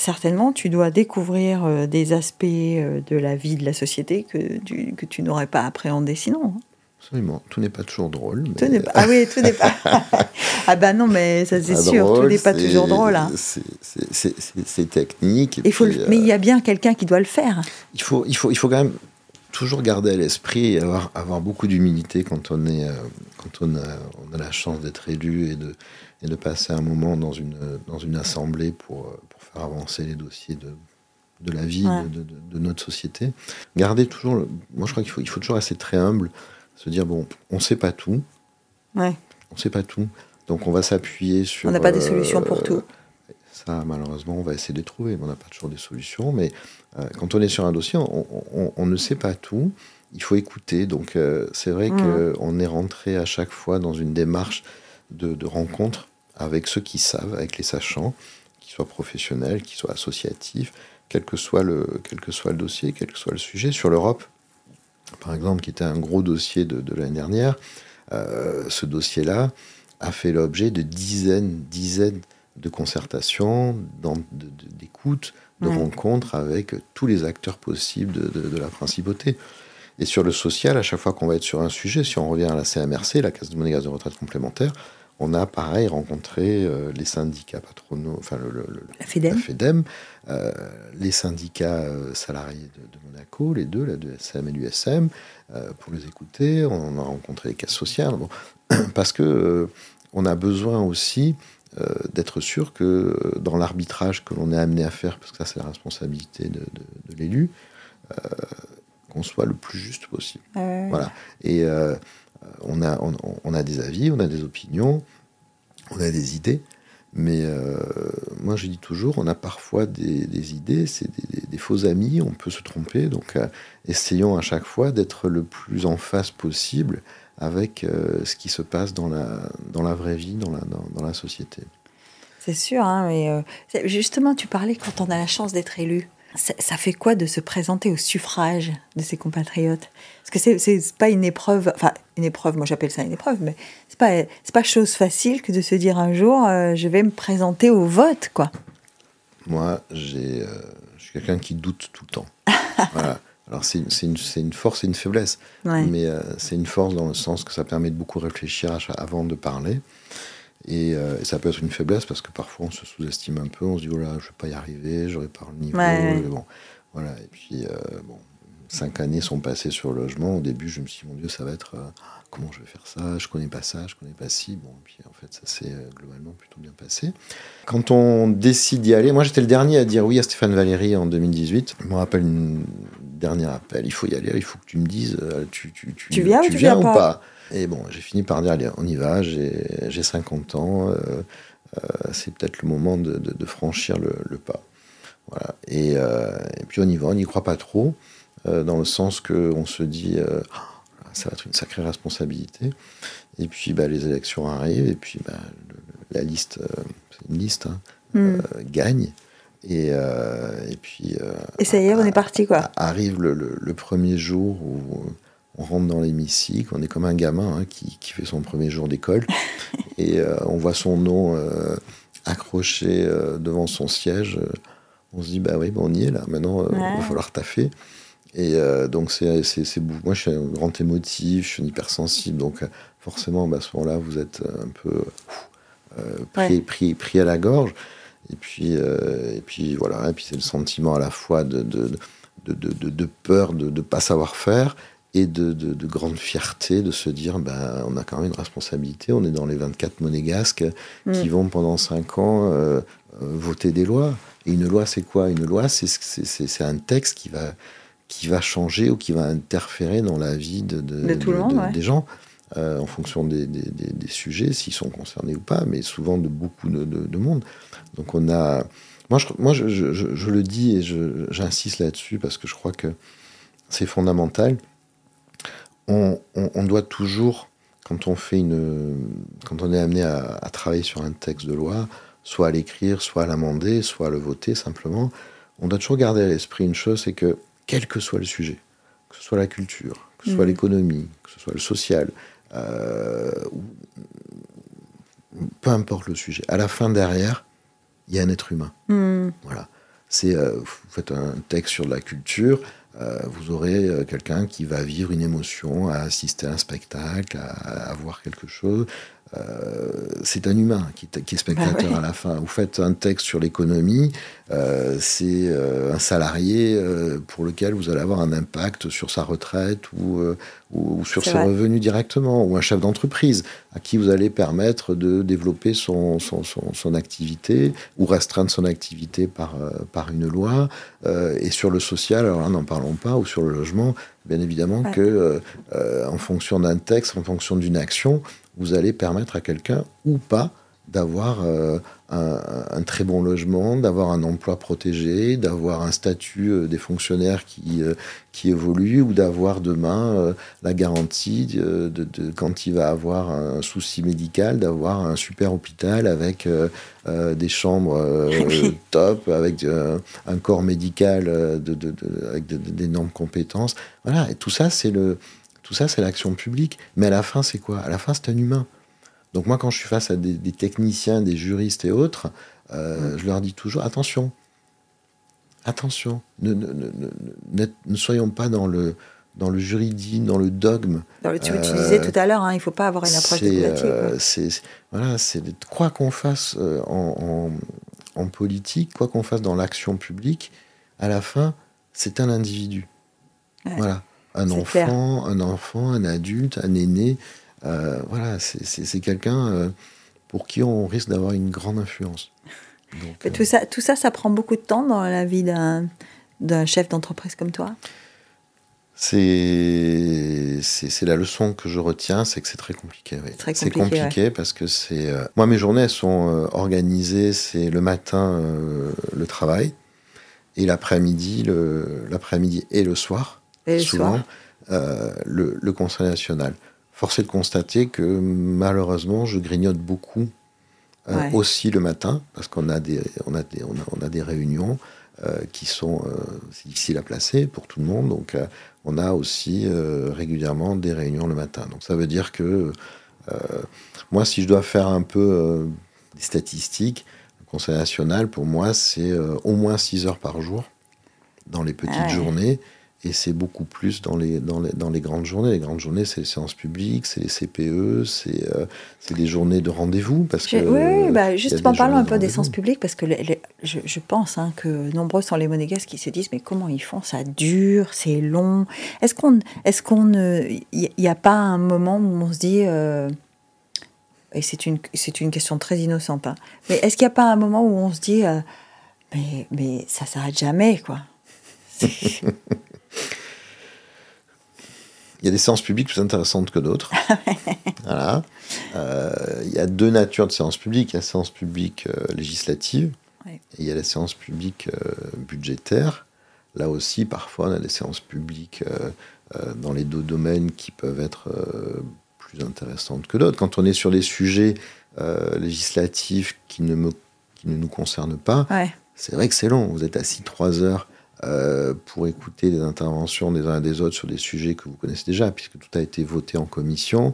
certainement tu dois découvrir euh, des aspects euh, de la vie de la société que tu, que tu n'aurais pas appréhendé sinon. Hein. Absolument. Tout n'est pas toujours drôle. Mais... ah oui, tout n'est pas. ah ben non, mais ça c'est sûr, tout n'est pas toujours drôle. Hein. C'est technique. Il faut Mais il y a bien quelqu'un qui doit le faire. Il faut, il faut, il faut quand même toujours garder à l'esprit et avoir, avoir beaucoup d'humilité quand on est euh, quand on a, on a la chance d'être élu et de, et de passer un moment dans une, dans une assemblée euh, pour faire avancer les dossiers de, de la vie de, de, notre société. Garder toujours, moi je crois qu'il faut, il faut toujours rester très humble, se dire bon, on ne sait pas tout, ouais. on sait pas tout, donc on va s'appuyer sur. On n'a pas des solutions pour tout. Ça, malheureusement, on va essayer de les trouver, mais on n'a pas toujours des solutions. Mais euh, quand on est sur un dossier, on, ne sait pas tout. Il faut écouter. Donc, euh, c'est vrai mmh. qu'on est rentré à chaque fois dans une démarche de, rencontre avec ceux qui savent, avec les sachants, qu'ils soient professionnels, qu'ils soient associatifs, quel que soit le, quel que soit le dossier, quel que soit le sujet. Sur l'Europe, par exemple, qui était un gros dossier de, l'année dernière, euh, ce dossier-là a fait l'objet de dizaines, dizaines de concertation, d'écoute, de, rencontres avec tous les acteurs possibles de, la principauté. Et sur le social, à chaque fois qu'on va être sur un sujet, si on revient à la CMRC, la Caisse de monnaie de retraite complémentaire, on a pareil rencontré euh, les syndicats patronaux, enfin le, la FEDEM, euh, les syndicats euh, salariés de, Monaco, les deux, la DSM et l'USM, pour les écouter. On a rencontré les caisses sociales, bon, parce que on a besoin aussi d'être sûr que dans l'arbitrage que l'on est amené à faire, parce que ça c'est la responsabilité de, l'élu, euh, qu'on soit le plus juste possible. Voilà. Et on, a, on, a des avis, on a des opinions, on a des idées, mais moi je dis toujours, on a parfois des, idées, c'est des, faux amis, on peut se tromper, donc essayons à chaque fois d'être le plus en face possible avec euh, ce qui se passe dans la, dans la vraie vie, dans la, dans, la société. C'est sûr, hein, mais euh, justement, tu parlais quand on a la chance d'être élu. Ça, fait quoi de se présenter au suffrage de ses compatriotes? Parce que c'est pas une épreuve, enfin une épreuve, moi j'appelle ça une épreuve, mais c'est pas pas chose facile que de se dire un jour euh, je vais me présenter au vote, quoi. Moi, j'ai, je suis quelqu'un qui doute tout le temps. voilà. Alors c'est une, une, force et une faiblesse, mais euh, c'est une force dans le sens que ça permet de beaucoup réfléchir avant de parler. Euh, et, ça peut être une faiblesse parce que parfois on se sous-estime un peu, on se dit oh là, je vais pas y arriver, j'aurai pas le niveau. Bon, voilà. Et puis euh, bon, cinq années sont passées sur le logement. Au début, je me suis dit mon Dieu, ça va être comment je vais faire ça? Je connais pas ça, je connais pas ci. Bon, et puis en fait, ça s'est euh, globalement plutôt bien passé. Quand on décide d'y aller, moi j'étais le dernier à dire oui à Stéphane Valéry en 2018. Je me rappelle une dernière appel. Il faut y aller, il faut que tu me dises, euh, tu, tu, tu, viens, tu viens, ou pas, Et bon, j'ai fini par dire allez, on y va. J'ai 50 ans. Euh, c'est peut-être le moment de, de, franchir le, le, pas. Voilà. Et, et, puis on y va, on n'y croit pas trop, dans le sens qu'on se dit ça va être une sacrée responsabilité. Et puis bah, les élections arrivent, et puis bah, la liste, euh, c'est une liste, hein, hmm. euh, gagne. Et, euh, et puis. et ça y est, on est parti, quoi. Arrive le, le, premier jour où on rentre dans l'hémicycle, on est comme un gamin hein, qui, qui, fait son premier jour d'école, et on voit son nom accroché devant son siège. on se dit, bah oui, bah, on y est là, maintenant, il va falloir taffer. Et euh, donc, c'est, moi, je suis un grand émotif, je suis un hypersensible. Donc, euh, forcément, bah, à ce moment-là, vous êtes un peu euh, pris, pris, à la gorge. Et puis, et puis voilà. Et puis, c'est le sentiment à la fois de, de, de, de peur de ne pas savoir faire et de, grande fierté de se dire ben, on a quand même une responsabilité. On est dans les 24 monégasques qui mm. vont pendant 5 ans voter des lois. Et une loi, c'est quoi? Une loi, c'est, un texte qui va qui va changer ou qui va interférer dans la vie de, tout le monde, des gens. en fonction des, sujets, s'ils sont concernés ou pas, mais souvent de beaucoup de, monde. Donc on a... Moi, je, moi, je, je le dis et j'insiste là-dessus parce que je crois que c'est fondamental. On, on, doit toujours, quand on fait une, quand on est amené à, à travailler sur un texte de loi, soit à l'écrire, soit à l'amender, soit à le voter simplement, on doit toujours garder à l'esprit une chose, c'est que quel que soit le sujet, que ce soit la culture, que ce soit mhm. l'économie, que ce soit le social, euh, peu importe le sujet, à la fin derrière, il y a un être humain. Mhm. Voilà. C'est, euh, vous faites un texte sur la culture, vous aurez quelqu'un qui va vivre une émotion, à assister à un spectacle, à, à voir quelque chose. Euh, c'est un humain qui, est spectateur bah à la fin. Vous faites un texte sur l'économie, euh, c'est euh, un salarié pour lequel vous allez avoir un impact sur sa retraite ou, ou, sur ses revenus directement, ou un chef d'entreprise à qui vous allez permettre de développer son, son, son, activité ou restreindre son activité par, par une loi. et sur le social, alors là, n'en parlons pas, ou sur le logement, bien évidemment que en fonction d'un texte, en fonction d'une action, vous allez permettre à quelqu'un ou pas d'avoir euh, un, très bon logement, d'avoir un emploi protégé, d'avoir un statut euh, des fonctionnaires qui, euh, qui évolue, ou d'avoir demain la garantie de, quand il va avoir un souci médical, d'avoir un super hôpital avec des chambres top, avec un corps médical de, avec d'énormes compétences. Voilà, et tout ça, c'est le tout ça, c'est l'action publique. Mais à la fin, c'est quoi? À la fin, c'est un humain. Donc moi, quand je suis face à des, techniciens, des juristes et autres, euh, je leur dis toujours, attention, attention, ne, ne, soyons pas dans le, dans le juridique, dans le dogme. Dans le, tu, disais tout à l'heure, hein, il ne faut pas avoir une approche dogmatique. Euh, voilà, c'est quoi qu'on fasse euh, en, en, politique, quoi qu'on fasse dans l'action publique, à la fin, c'est un individu. Voilà un enfant, un enfant, un adulte, un aîné. Euh, voilà, c'est quelqu'un euh, pour qui on risque d'avoir une grande influence. Euh, tout, ça, tout ça, ça prend beaucoup de temps dans la vie d'un chef d'entreprise comme toi? C'est la leçon que je retiens, c'est que c'est très compliqué. C'est compliqué, parce que c'est. moi, mes journées elles sont organisées. C'est le matin le travail et l'après-midi, l'après-midi et le soir souvent euh, le, Conseil national. Force est de constater que malheureusement, je grignote beaucoup euh, aussi le matin, parce qu'on a des, on a des, on a, des réunions euh, qui sont difficiles à placer pour tout le monde. Donc, on a aussi régulièrement des réunions le matin. Donc, ça veut dire que moi, si je dois faire un peu des statistiques, le Conseil national, pour moi, c'est au moins 6 heures par jour dans les petites ah journées. Et c'est beaucoup plus dans les, dans, les, dans les grandes journées. Les grandes journées, c'est les séances publiques, c'est les CPE, c'est euh, des journées de rendez-vous. Parce que, oui, bah, justement, parlons un peu des séances publiques, parce que je, je, pense hein, que nombreux sont les monégasques qui se disent Mais comment ils font? Ça dure, c'est long. Est-ce qu'on. Est-ce qu'on. Il n'y a pas un moment où on se dit. Euh, et c'est une, une question très innocente, hein, mais est-ce qu'il n'y a pas un moment où on se dit euh, mais, mais ça s'arrête jamais, quoi? Il y a des séances publiques plus intéressantes que d'autres. voilà. Euh, il y a deux natures de séances publiques. Il y a la séance publique euh, législative et il y a la séance publique euh, budgétaire. Là aussi, parfois, on a des séances publiques dans les deux domaines qui peuvent être plus intéressantes que d'autres. Quand on est sur des sujets législatifs qui ne, me, qui ne nous concernent pas, c'est vrai que c'est long. Vous êtes assis trois heures euh, pour écouter les interventions des uns et des autres sur des sujets que vous connaissez déjà, puisque tout a été voté en commission.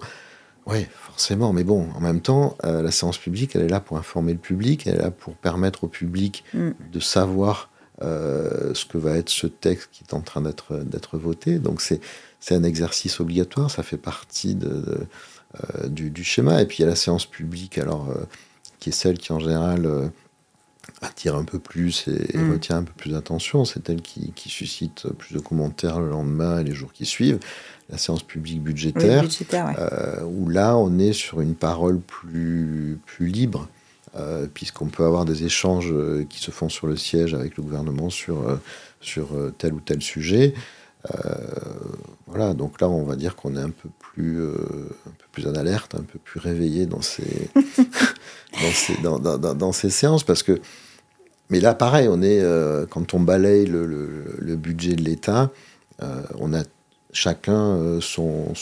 Oui, forcément, mais bon, en même temps, euh, la séance publique, elle est là pour informer le public, elle est là pour permettre au public mm. de savoir euh, ce que va être ce texte qui est en train d'être voté. Donc c'est un exercice obligatoire, ça fait partie de, du, du, schéma. Et puis il y a la séance publique, alors qui est celle qui en général attire un peu plus et, mm. retient un peu plus d'attention. C'est elle qui, suscite plus de commentaires le lendemain et les jours qui suivent. La séance publique budgétaire, euh, où là, on est sur une parole plus, plus libre, euh, puisqu'on peut avoir des échanges euh, qui se font sur le siège avec le gouvernement sur, sur tel ou tel sujet. voilà, donc là, on va dire qu'on est un peu plus, un peu plus en alerte, un peu plus réveillé dans ces, dans, dans, ces séances, parce que mais là, pareil, on est, euh, quand on balaye le, budget de l'État, euh, on a chacun euh, son,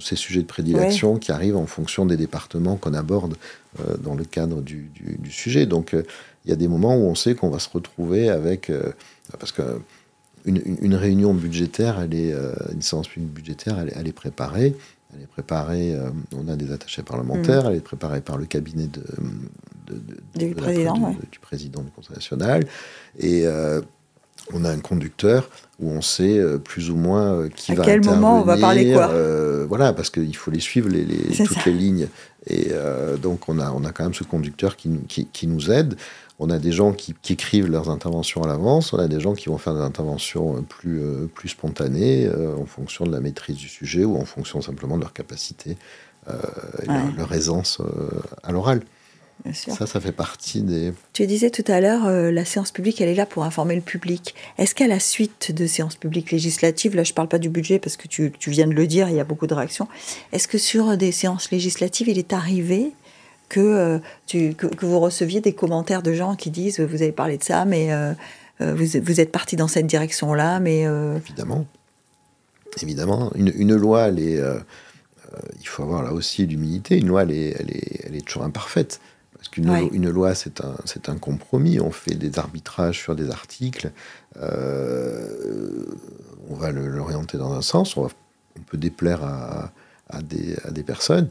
ses sujets de prédilection qui arrivent en fonction des départements qu'on aborde dans le cadre du, sujet. Donc, il y a des moments où on sait qu'on va se retrouver avec. parce que une, réunion budgétaire, elle est, une séance publique budgétaire, elle est préparée. Elle est préparée, euh, on a des attachés parlementaires, mm. elle est préparée par le cabinet de, du, président, du, président, du Conseil national. Et euh, on a un conducteur où on sait euh, plus ou moins qui va À quel moment on va parler quoi Voilà, parce qu'il faut les suivre, les, toutes les lignes. Et donc on a, on a quand même ce conducteur qui, qui, qui nous aide. On a des gens qui, écrivent leurs interventions à l'avance, on a des gens qui vont faire des interventions euh, plus, euh, plus spontanées euh, en fonction de la maîtrise du sujet ou en fonction simplement de leur capacité et leur, aisance à l'oral. Ça, ça fait partie des... Tu disais tout à l'heure, la séance publique, elle est là pour informer le public. Est-ce qu'à la suite de séances publiques législatives, là je ne parle pas du budget parce que tu, tu, viens de le dire, il y a beaucoup de réactions, est-ce que sur des séances législatives, il est arrivé que, euh, tu, que, vous receviez des commentaires de gens qui disent vous avez parlé de ça, mais euh, euh, vous, vous, êtes parti dans cette direction-là, mais évidemment, évidemment, une, une loi, elle est, il faut avoir là aussi l'humilité. Une loi, elle est, elle est, elle est toujours imparfaite. Parce qu'une une loi, c'est un, c'est un compromis. On fait des arbitrages sur des articles. on va l'orienter dans un sens. On, on peut déplaire à, à, des, à des personnes.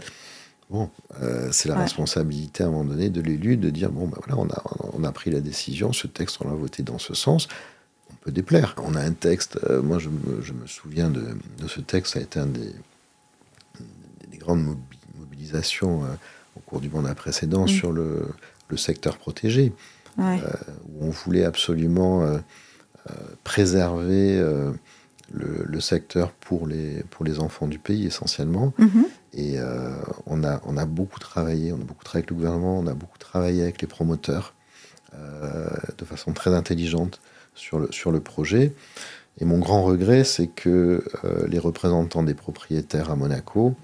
Bon, euh, c'est la responsabilité à un moment donné de l'élu de dire bon, ben voilà, on a, on a pris la décision, ce texte, on l'a voté dans ce sens. On peut déplaire. On a un texte, euh, moi je me, je me souviens de, de, ce texte, ça a été un des, des grandes mobilisations euh, au cours du mandat précédent mm. sur le, le, secteur protégé, où on voulait absolument préserver le, secteur pour les, pour les enfants du pays essentiellement. Mm-hmm. Et euh, on, a, on a beaucoup travaillé, on a beaucoup travaillé avec le gouvernement, on a beaucoup travaillé avec les promoteurs euh, de façon très intelligente sur le, sur le projet. Et mon grand regret, c'est que euh, les représentants des propriétaires à Monaco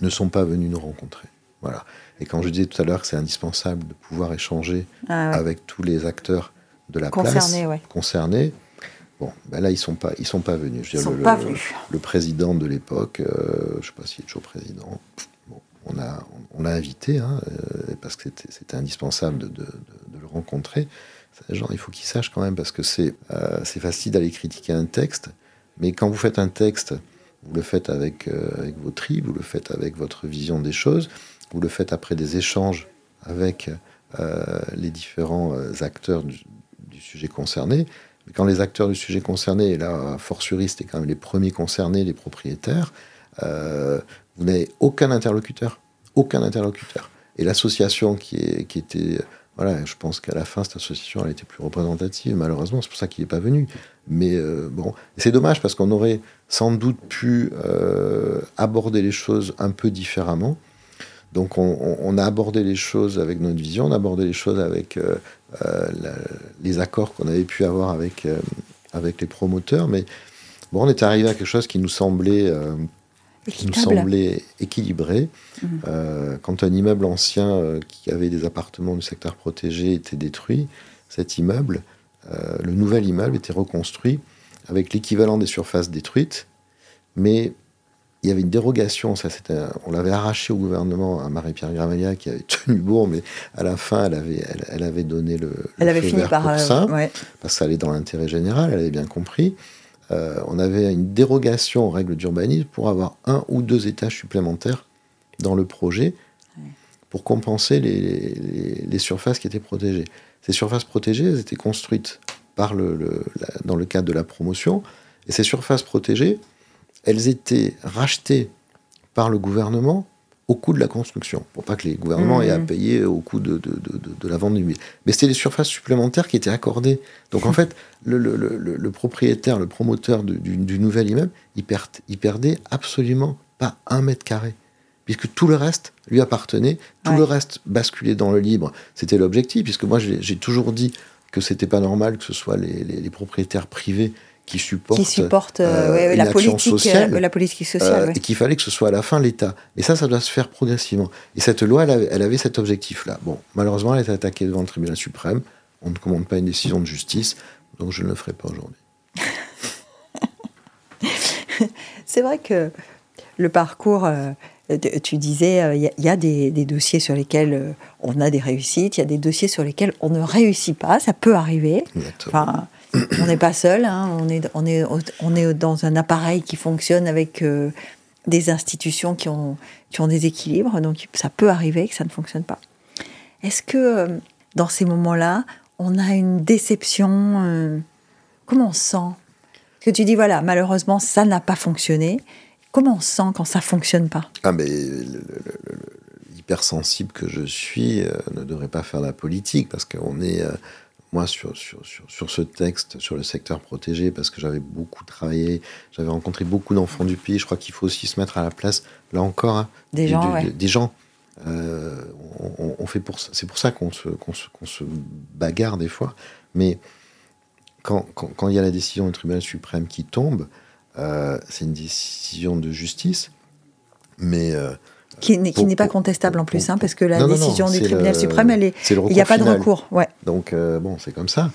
ne sont pas venus nous rencontrer. Voilà. Et quand je disais tout à l'heure que c'est indispensable de pouvoir échanger ah avec tous les acteurs de la place concernés, Bon, ben là, ils ne sont, pas, ils sont pas venus. ils sont le, pas venus. Le, président de l'époque, euh, je ne sais pas s'il est toujours président, bon, on l'a on, invité, hein, euh, parce que c'était indispensable de, de, le rencontrer. Genre, il faut qu'il sache quand même, parce que c'est euh, facile d'aller critiquer un texte, mais quand vous faites un texte, vous le faites avec, avec vos tripes, vous le faites avec votre vision des choses, vous le faites après des échanges avec les différents acteurs du, du sujet concerné quand les acteurs du sujet concerné, et là, fortiori, c'était quand même les premiers concernés, les propriétaires, euh, vous n'avez aucun interlocuteur. Aucun interlocuteur. Et l'association qui, était. Voilà, je pense qu'à la fin, cette association, elle était plus représentative, malheureusement, c'est pour ça qu'il n'est pas venu. Mais euh, bon, c'est dommage parce qu'on aurait sans doute pu euh, aborder les choses un peu différemment. Donc on, a abordé les choses avec notre vision, on a abordé les choses avec euh, les accords qu'on avait pu avoir avec, euh, avec les promoteurs, mais bon, on est arrivé à quelque chose qui nous semblait, qui nous semblait équilibré. Mhm. quand un immeuble ancien qui avait des appartements du secteur protégé était détruit, cet immeuble, le nouvel immeuble était reconstruit avec l'équivalent des surfaces détruites, mais il y avait une dérogation, ça on l'avait arraché au gouvernement à Marie-Pierre Gravalia qui avait tenu bon, mais à la fin elle avait, elle, avait donné le, elle avait fini par euh, ça, parce que ça allait dans l'intérêt général, elle avait bien compris. Euh, on avait une dérogation aux règles d'urbanisme pour avoir un ou deux étages supplémentaires dans le projet pour compenser les, les, surfaces qui étaient protégées. Ces surfaces protégées, elles étaient construites par le, dans le cadre de la promotion, et ces surfaces protégées, elles étaient rachetées par le gouvernement au coût de la construction, pour pas que les gouvernements aient à mmh. payer au coût de, la vente du Mais c'était les surfaces supplémentaires qui étaient accordées. Donc en fait, le, propriétaire, le promoteur du, nouvel immeuble, il, il, perdait absolument pas un mètre carré, puisque tout le reste lui appartenait, tout le reste basculait dans le libre. C'était l'objectif, puisque moi j'ai toujours dit que c'était pas normal que ce soit les, les propriétaires privés qui supporte, qui supporte la, politique, sociale, la politique sociale, et qu'il fallait que ce soit à la fin l'État. Et ça, ça doit se faire progressivement. Et cette loi, elle avait, cet objectif-là. Bon, malheureusement, elle a été attaquée devant le tribunal suprême. On ne commande pas une décision de justice, donc je ne le ferai pas aujourd'hui. C'est vrai que le parcours, euh, tu disais, il euh, y, a des, dossiers sur lesquels euh, on a des réussites, il y a des dossiers sur lesquels on ne réussit pas, ça peut arriver. Enfin, on n'est pas seul, hein, on, est, dans un appareil qui fonctionne avec des institutions qui ont, des équilibres, donc ça peut arriver que ça ne fonctionne pas. Est-ce que dans ces moments-là, on a une déception Comment on sent? Que tu dis, voilà, malheureusement, ça n'a pas fonctionné. Comment on sent quand ça fonctionne pas? Ah, mais l'hypersensible que je suis euh, ne devrait pas faire la politique parce qu'on est. Moi, sur, sur, sur, ce texte, sur le secteur protégé, parce que j'avais beaucoup travaillé, j'avais rencontré beaucoup d'enfants du pays, je crois qu'il faut aussi se mettre à la place, là encore, hein, des, gens, des, gens. Euh, on, fait pour c'est pour ça qu'on se, se, se, bagarre des fois, mais quand, quand, il y a la décision du tribunal suprême qui tombe, euh, c'est une décision de justice, mais... Euh, qui n'est pas contestable en plus, hein, parce que la décision du tribunal suprême, elle est, il n'y a pas de recours. Ouais. Donc, euh, bon, c'est comme ça.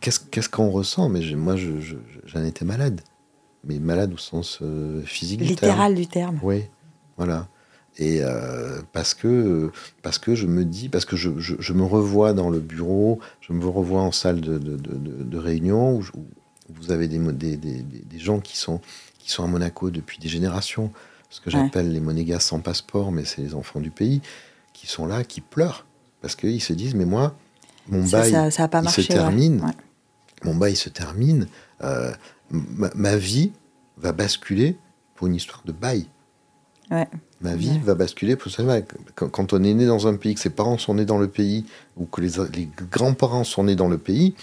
Qu'est-ce qu'on ressent? Mais moi, j'en étais malade. Mais malade au sens physique Littéral du terme. Oui, voilà. Et euh, parce, que, parce que je me dis, parce que je, je, me revois dans le bureau, je me revois en salle de, de, de, réunion où, vous avez des, des, des, des, gens qui sont, qui sont à Monaco depuis des générations, ce que j'appelle les monégas sans passeport, mais c'est les enfants du pays, qui sont là, qui pleurent, parce qu'ils se disent, mais moi, mon bail ça, marché, se termine, mon bail se termine, euh, ma, ma vie va basculer pour une histoire de bail. Ma vie va basculer pour ça. Quand, on est né dans un pays, que ses parents sont nés dans le pays, ou que les, grands-parents sont nés dans le pays,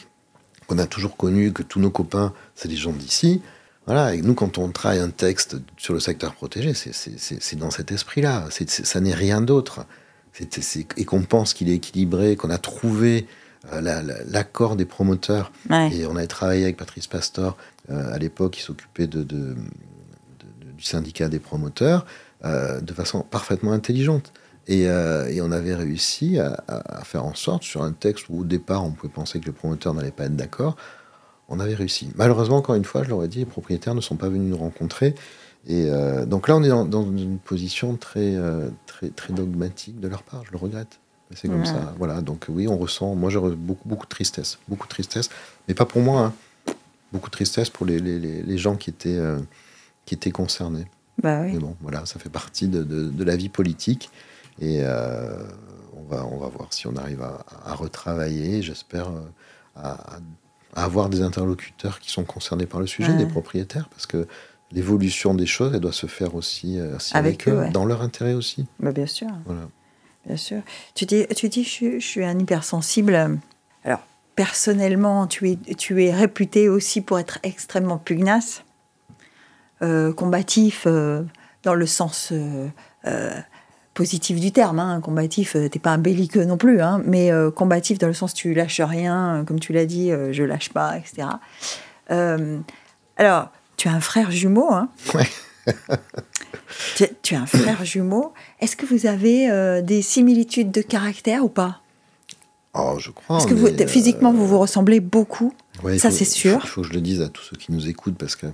qu'on a toujours connu que tous nos copains, c'est des gens d'ici. Voilà, et nous, quand on travaille un texte sur le secteur protégé, c'est dans cet esprit-là. Ça n'est rien d'autre. Et qu'on pense qu'il est équilibré, qu'on a trouvé euh, l'accord des promoteurs. Et on avait travaillé avec Patrice Pastor, euh, à l'époque, qui s'occupait de, du syndicat des promoteurs. Euh, de façon parfaitement intelligente. Et, euh, on avait réussi à, faire en sorte, sur un texte où au départ on pouvait penser que le promoteur n'allait pas être d'accord, on avait réussi. Malheureusement, encore une fois, je l'aurais dit, les propriétaires ne sont pas venus nous rencontrer. Et euh, donc là, on est dans, une position très, très, très dogmatique de leur part. Je le regrette. C'est comme ça. Voilà. Donc oui, on ressent. Moi, j'ai beaucoup, beaucoup de tristesse, beaucoup de tristesse, mais pas pour moi. Hein. Beaucoup de tristesse pour les, les, les gens qui étaient, qui étaient concernés. Bah Mais bon, voilà, ça fait partie de, de, la vie politique. Et euh, on, va, on va voir si on arrive à, à retravailler, j'espère, euh, à, à, avoir des interlocuteurs qui sont concernés par le sujet, des propriétaires, parce que l'évolution des choses, elle doit se faire aussi, euh, avec, eux, dans leur intérêt aussi. Bah bien sûr. Voilà. Bien sûr. Tu dis, tu dis je, je suis un hypersensible. Alors, personnellement, tu es, tu es réputé aussi pour être extrêmement pugnace. Euh, combatif euh, dans le sens euh, positif du terme. Hein. Combatif, t'es pas un belliqueux non plus, hein, mais combatif dans le sens tu lâches rien, comme tu l'as dit, je lâche pas, etc. alors, tu as un frère jumeau. Hein tu, as un frère jumeau. Est-ce que vous avez des similitudes de caractère ou pas? Oh, je crois. Parce que physiquement, vous vous ressemblez beaucoup. ça, c'est sûr. Il faut que je le dise à tous ceux qui nous écoutent parce que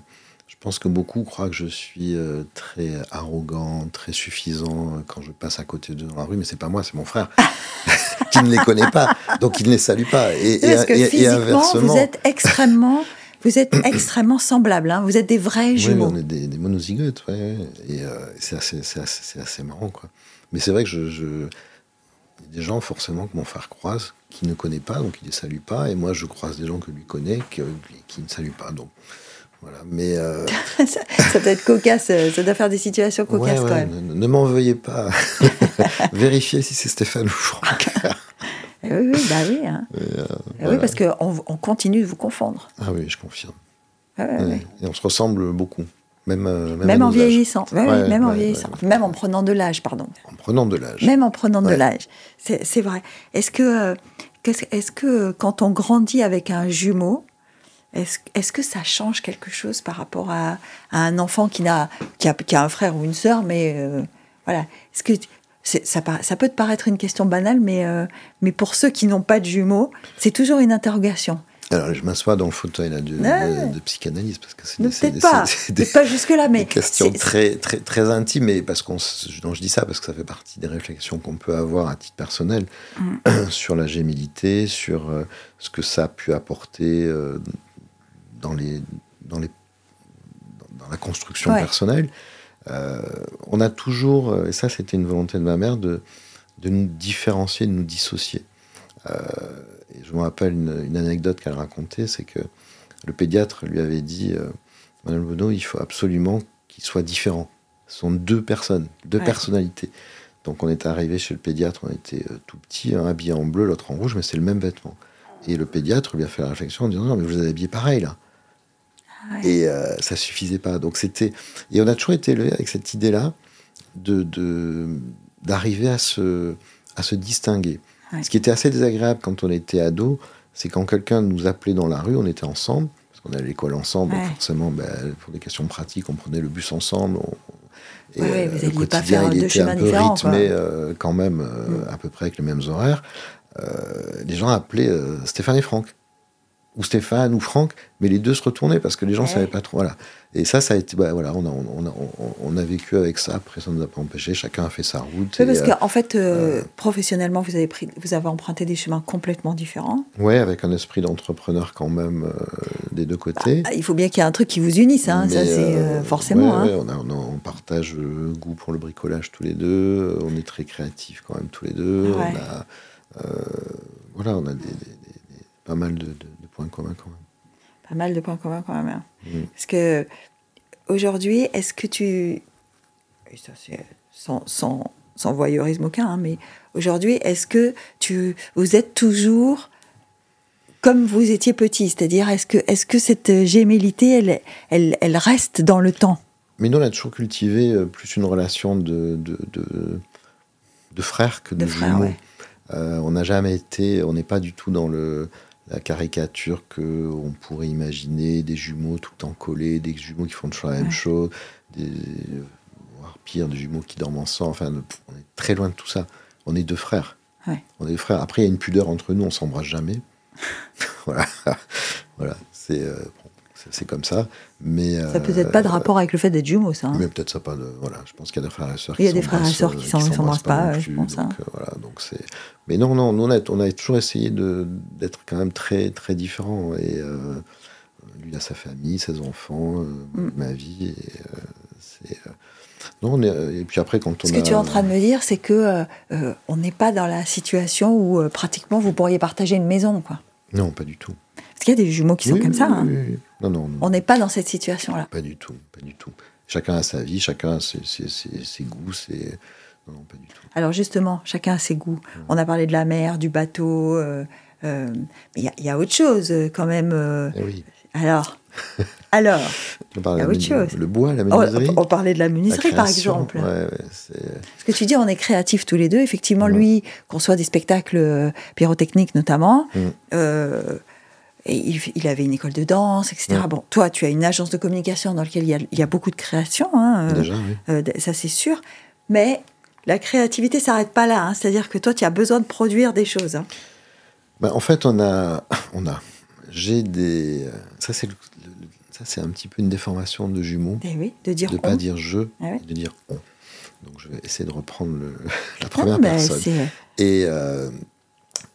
je pense que beaucoup croient que je suis euh, très arrogant, très suffisant euh, quand je passe à côté d'eux dans la rue, mais c'est pas moi, c'est mon frère qui ne les connaît pas, donc il ne les salue pas. Et, Parce que physiququement, vous êtes extrêmement, vous êtes extrêmement semblables. Hein. Vous êtes des vrais jumeaux. Oui, on est des, des monozygotes, ouais, et euh, c'est assez, assez, assez, marrant, quoi. Mais c'est vrai que je, je... Il y a des gens forcément que mon frère croise qui ne connaît pas, donc il les salue pas, et moi je croise des gens que lui connaît qui, qui ne saluent pas, donc mais euh, ça, doit être cocasse, euh, ça doit faire des situations cocasses quand même. Ne, m'en veuillez pas. Vérifiez si c'est Stéphane ou Franck. Eh oui, oui, bah oui. Hein. Euh, eh oui, parce qu'on on continue de vous confondre. Ah oui, je confirme. Et on se ressemble beaucoup. Même, même, en vieillissant, même en vieillissant, même en prenant de l'âge, pardon. En prenant de l'âge. Même en prenant de l'âge, c'est vrai. Est-ce que, est -ce que quand on grandit avec un jumeau, est-ce que ça change quelque chose par rapport à, un enfant qui, a, qui, a, un frère ou une sœur, mais euh, voilà. Est-ce que ça, ça, peut te paraître une question banale, mais, euh, mais pour ceux qui n'ont pas de jumeaux, c'est toujours une interrogation. Alors, je m'assois dans le fauteuil là, de, de, psychanalyse parce que c'est pas, pas jusque là, mais une question très très très intime. Mais parce qu'on, je dis ça parce que ça fait partie des réflexions qu'on peut avoir à titre personnel mm. sur la gémilité, sur euh, ce que ça a pu apporter dans, les, dans, les, dans la construction personnelle, euh, on a toujours, euh, et ça c'était une volonté de ma mère, de, de nous différencier, de nous dissocier. Euh, et je me rappelle une, anecdote qu'elle racontait, c'est que le pédiatre lui avait dit, Madame Bonneau, il faut absolument qu'il soit différent. Ce sont deux personnes, deux personnalités. Donc on est arrivé chez le pédiatre, on était tout petit, un habillé en bleu, l'autre en rouge, mais c'est le même vêtement. Et le pédiatre lui a fait la réflexion en disant non mais vous êtes habillé pareil là. Et euh, ça suffisait pas. Donc c'était et on a toujours été élevé avec cette idée-là de d'arriver à se à se distinguer. Ce qui était assez désagréable quand on était ado, c'est quand quelqu'un nous appelait dans la rue, on était ensemble parce qu'on allait à l'école ensemble. forcément, ben, pour des questions pratiques, on prenait le bus ensemble. et euh, le quotidien, il était un peu rythmé euh, quand même mm. à peu près avec les mêmes horaires. les gens appelaient Stéphane et Franck ou Stéphane ou Franck, mais les deux se retournaient parce que les gens ne savaient pas trop. Voilà. Et ça, ça a été, bah, voilà, on a, on, a, on a, vécu avec ça. Après, ça ne nous a pas empêché. Chacun a fait sa route. Oui, parce qu'en fait, euh, euh, professionnellement, vous avez pris, vous avez emprunté des chemins complètement différents. Oui, avec un esprit d'entrepreneur quand même euh, des deux côtés. Bah, il faut bien qu'il y ait un truc qui vous unisse. Hein, ça, c'est forcément. hein. on, a, on, partage le goût pour le bricolage tous les deux. On est très créatifs quand même tous les deux. On a, voilà, on a des, pas mal de points communs quand même. Pas mal de points communs quand même. Hein. Mm. Parce que aujourd'hui, est-ce que tu. ça, c'est sans, sans, sans, voyeurisme aucun, hein, mais aujourd'hui, est-ce que tu, vous êtes toujours comme vous étiez petit? C'est-à-dire, est-ce que, est que cette gémellité, elle, elle, elle reste dans le temps? Mais nous, on a toujours cultivé euh, plus une relation de, de, de, de frères que de, jumeaux. Euh, on n'a jamais été, on n'est pas du tout dans le la caricature que on pourrait imaginer des jumeaux tout le temps collés, des jumeaux qui font toujours la même chose, des, voire pire, des jumeaux qui dorment ensemble. Enfin, on est très loin de tout ça. On est deux frères. On est deux frères. Après, il y a une pudeur entre nous, on s'embrasse jamais. voilà, voilà. C'est euh, c'est comme ça. Mais, ça peut être pas de euh, rapport avec le fait d'être jumeaux, ça. Hein. Mais peut-être ça pas de. Voilà, je pense qu'il y a des frères et sœurs qui Il y a des frères et sœurs qui euh, s'embrassent pas, je pense. Donc, euh, voilà, donc c'est. Mais non, non, on a, on a toujours essayé d'être quand même très, très différents. Et lui a sa famille, ses enfants, mm. ma vie. Et, non, et puis après, quand on Ce que tu es en train de me dire, c'est que on n'est pas dans la situation où pratiquement vous pourriez partager une maison, quoi. Non, pas du tout. Parce qu'il y a des jumeaux qui sont comme ça. Hein. Non, non, On n'est pas dans cette situation-là. Pas du tout, pas du tout. Chacun a sa vie, chacun a ses, goûts, ses... Non, non, pas du tout. Alors justement, chacun a ses goûts. On a parlé de la mer, du bateau, euh, euh, mais il y, a autre chose euh, quand même. Eh oui. Alors, alors, il y a autre chose. Le bois, la menuiserie. On, parlait de la menuiserie, par exemple. Ouais, Ce que tu dis, on est créatifs tous les deux. Effectivement, lui conçoit des spectacles pyrotechniques notamment. Mm. Et il, avait une école de danse, etc. Bon, toi, tu as une agence de communication dans laquelle il y a, beaucoup de création, hein, euh, Déjà, oui. Euh, ça c'est sûr. Mais la créativité s'arrête pas là. Hein. C'est-à-dire que toi, tu as besoin de produire des choses. Hein. Ben, en fait, on a, on a, j'ai des, ça c'est, ça c'est un petit peu une déformation de jumeaux. Eh oui, de dire de pas dire je, ah de dire on. Donc je vais essayer de reprendre le, la première ben, personne. Et euh,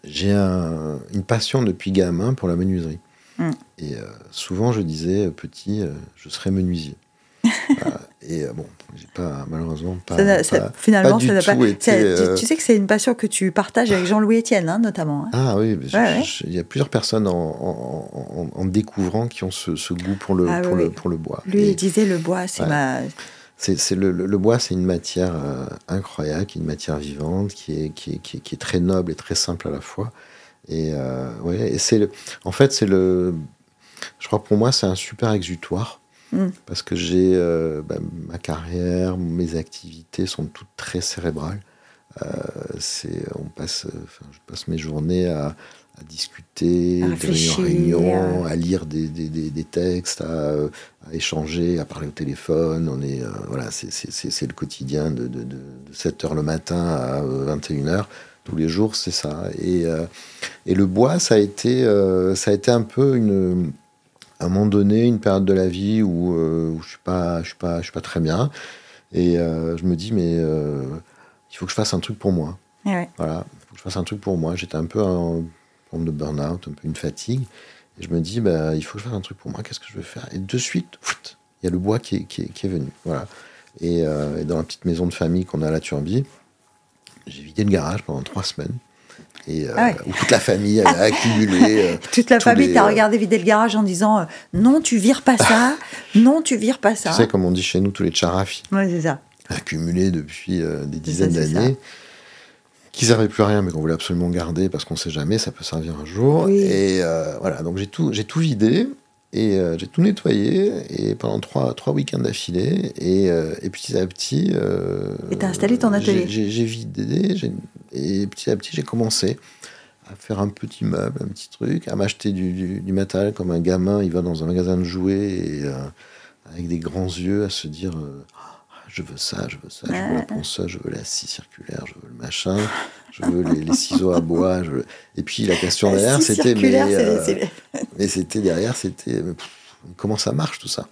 j'ai une passion depuis gamin pour la menuiserie. Hmm. Et euh, souvent, je disais, euh, petit, euh, je serais menuisier. et bon, j'ai pas, malheureusement, pas. finalement, ça n'a pas. tu, sais que c'est une passion que tu partages avec Jean-Louis Etienne, hein, notamment. Hein. Ah oui, il y a plusieurs personnes en, en, découvrant qui ont ce, goût pour le, ah pour, le, pour le bois. Lui, il disait le bois, c'est ma c'est le, le, bois, c'est une matière euh, incroyable, une matière vivante, qui est, qui, est, qui, est, très noble et très simple à la fois. Et, euh, ouais, et c'est en fait, c'est le, je crois pour moi, c'est un super exutoire mm. parce que j'ai euh, bah, ma carrière, mes activités sont toutes très cérébrales. c'est, on passe, je passe mes journées à, discuter, à réunion à lire des, des, des, textes, à, à, échanger, à parler au téléphone. On est, voilà, c'est le quotidien de, de, de, 7 h le matin à 21 h tous les jours, c'est ça. Et, et le bois, ça a été, ça a été un peu une à un moment donné, une période de la vie où, euh, où je suis pas, je suis pas, je suis pas très bien, et euh, je me dis mais euh, il faut que je fasse un truc pour moi. Eh voilà, il faut que je fasse un truc pour moi. J'étais un peu en forme de burn-out, un peu une fatigue, et je me dis bah il faut que je fasse un truc pour moi. Qu'est-ce que je veux faire? Et de suite, il y a le bois qui est, qui est, venu. Voilà. Et, et, dans la petite maison de famille qu'on a à la Turbie, j'ai vidé le garage pendant trois semaines et euh, ah où toute la famille a accumulé. Euh, toute la famille t'a euh, regardé vider le garage en disant non, tu vires pas ça, non, tu vires pas ça. Tu sais, comme on dit chez nous, tous les charafis. Ouais, c'est ça. Accumulés depuis des dizaines d'années, qui servaient plus à rien, mais qu'on voulait absolument garder parce qu'on sait jamais, ça peut servir un jour. Et voilà, donc j'ai tout, j'ai tout vidé. Et j'ai tout nettoyé et pendant trois, trois week-ends d'affilée. Et, et, petit à petit. et t'as installé ton atelier J'ai vidé, et petit à petit, j'ai commencé à faire un petit meuble, un petit truc, à m'acheter du, du, matériel comme un gamin. Il va dans un magasin de jouets et euh, avec des grands yeux à se dire euh, je veux ça, je veux ça, je veux la ponceuse, je veux la scie circulaire, je veux le machin, je veux les, ciseaux à bois. Et puis la question derrière, c'était mais, euh, mais c'était derrière, c'était comment ça marche tout ça?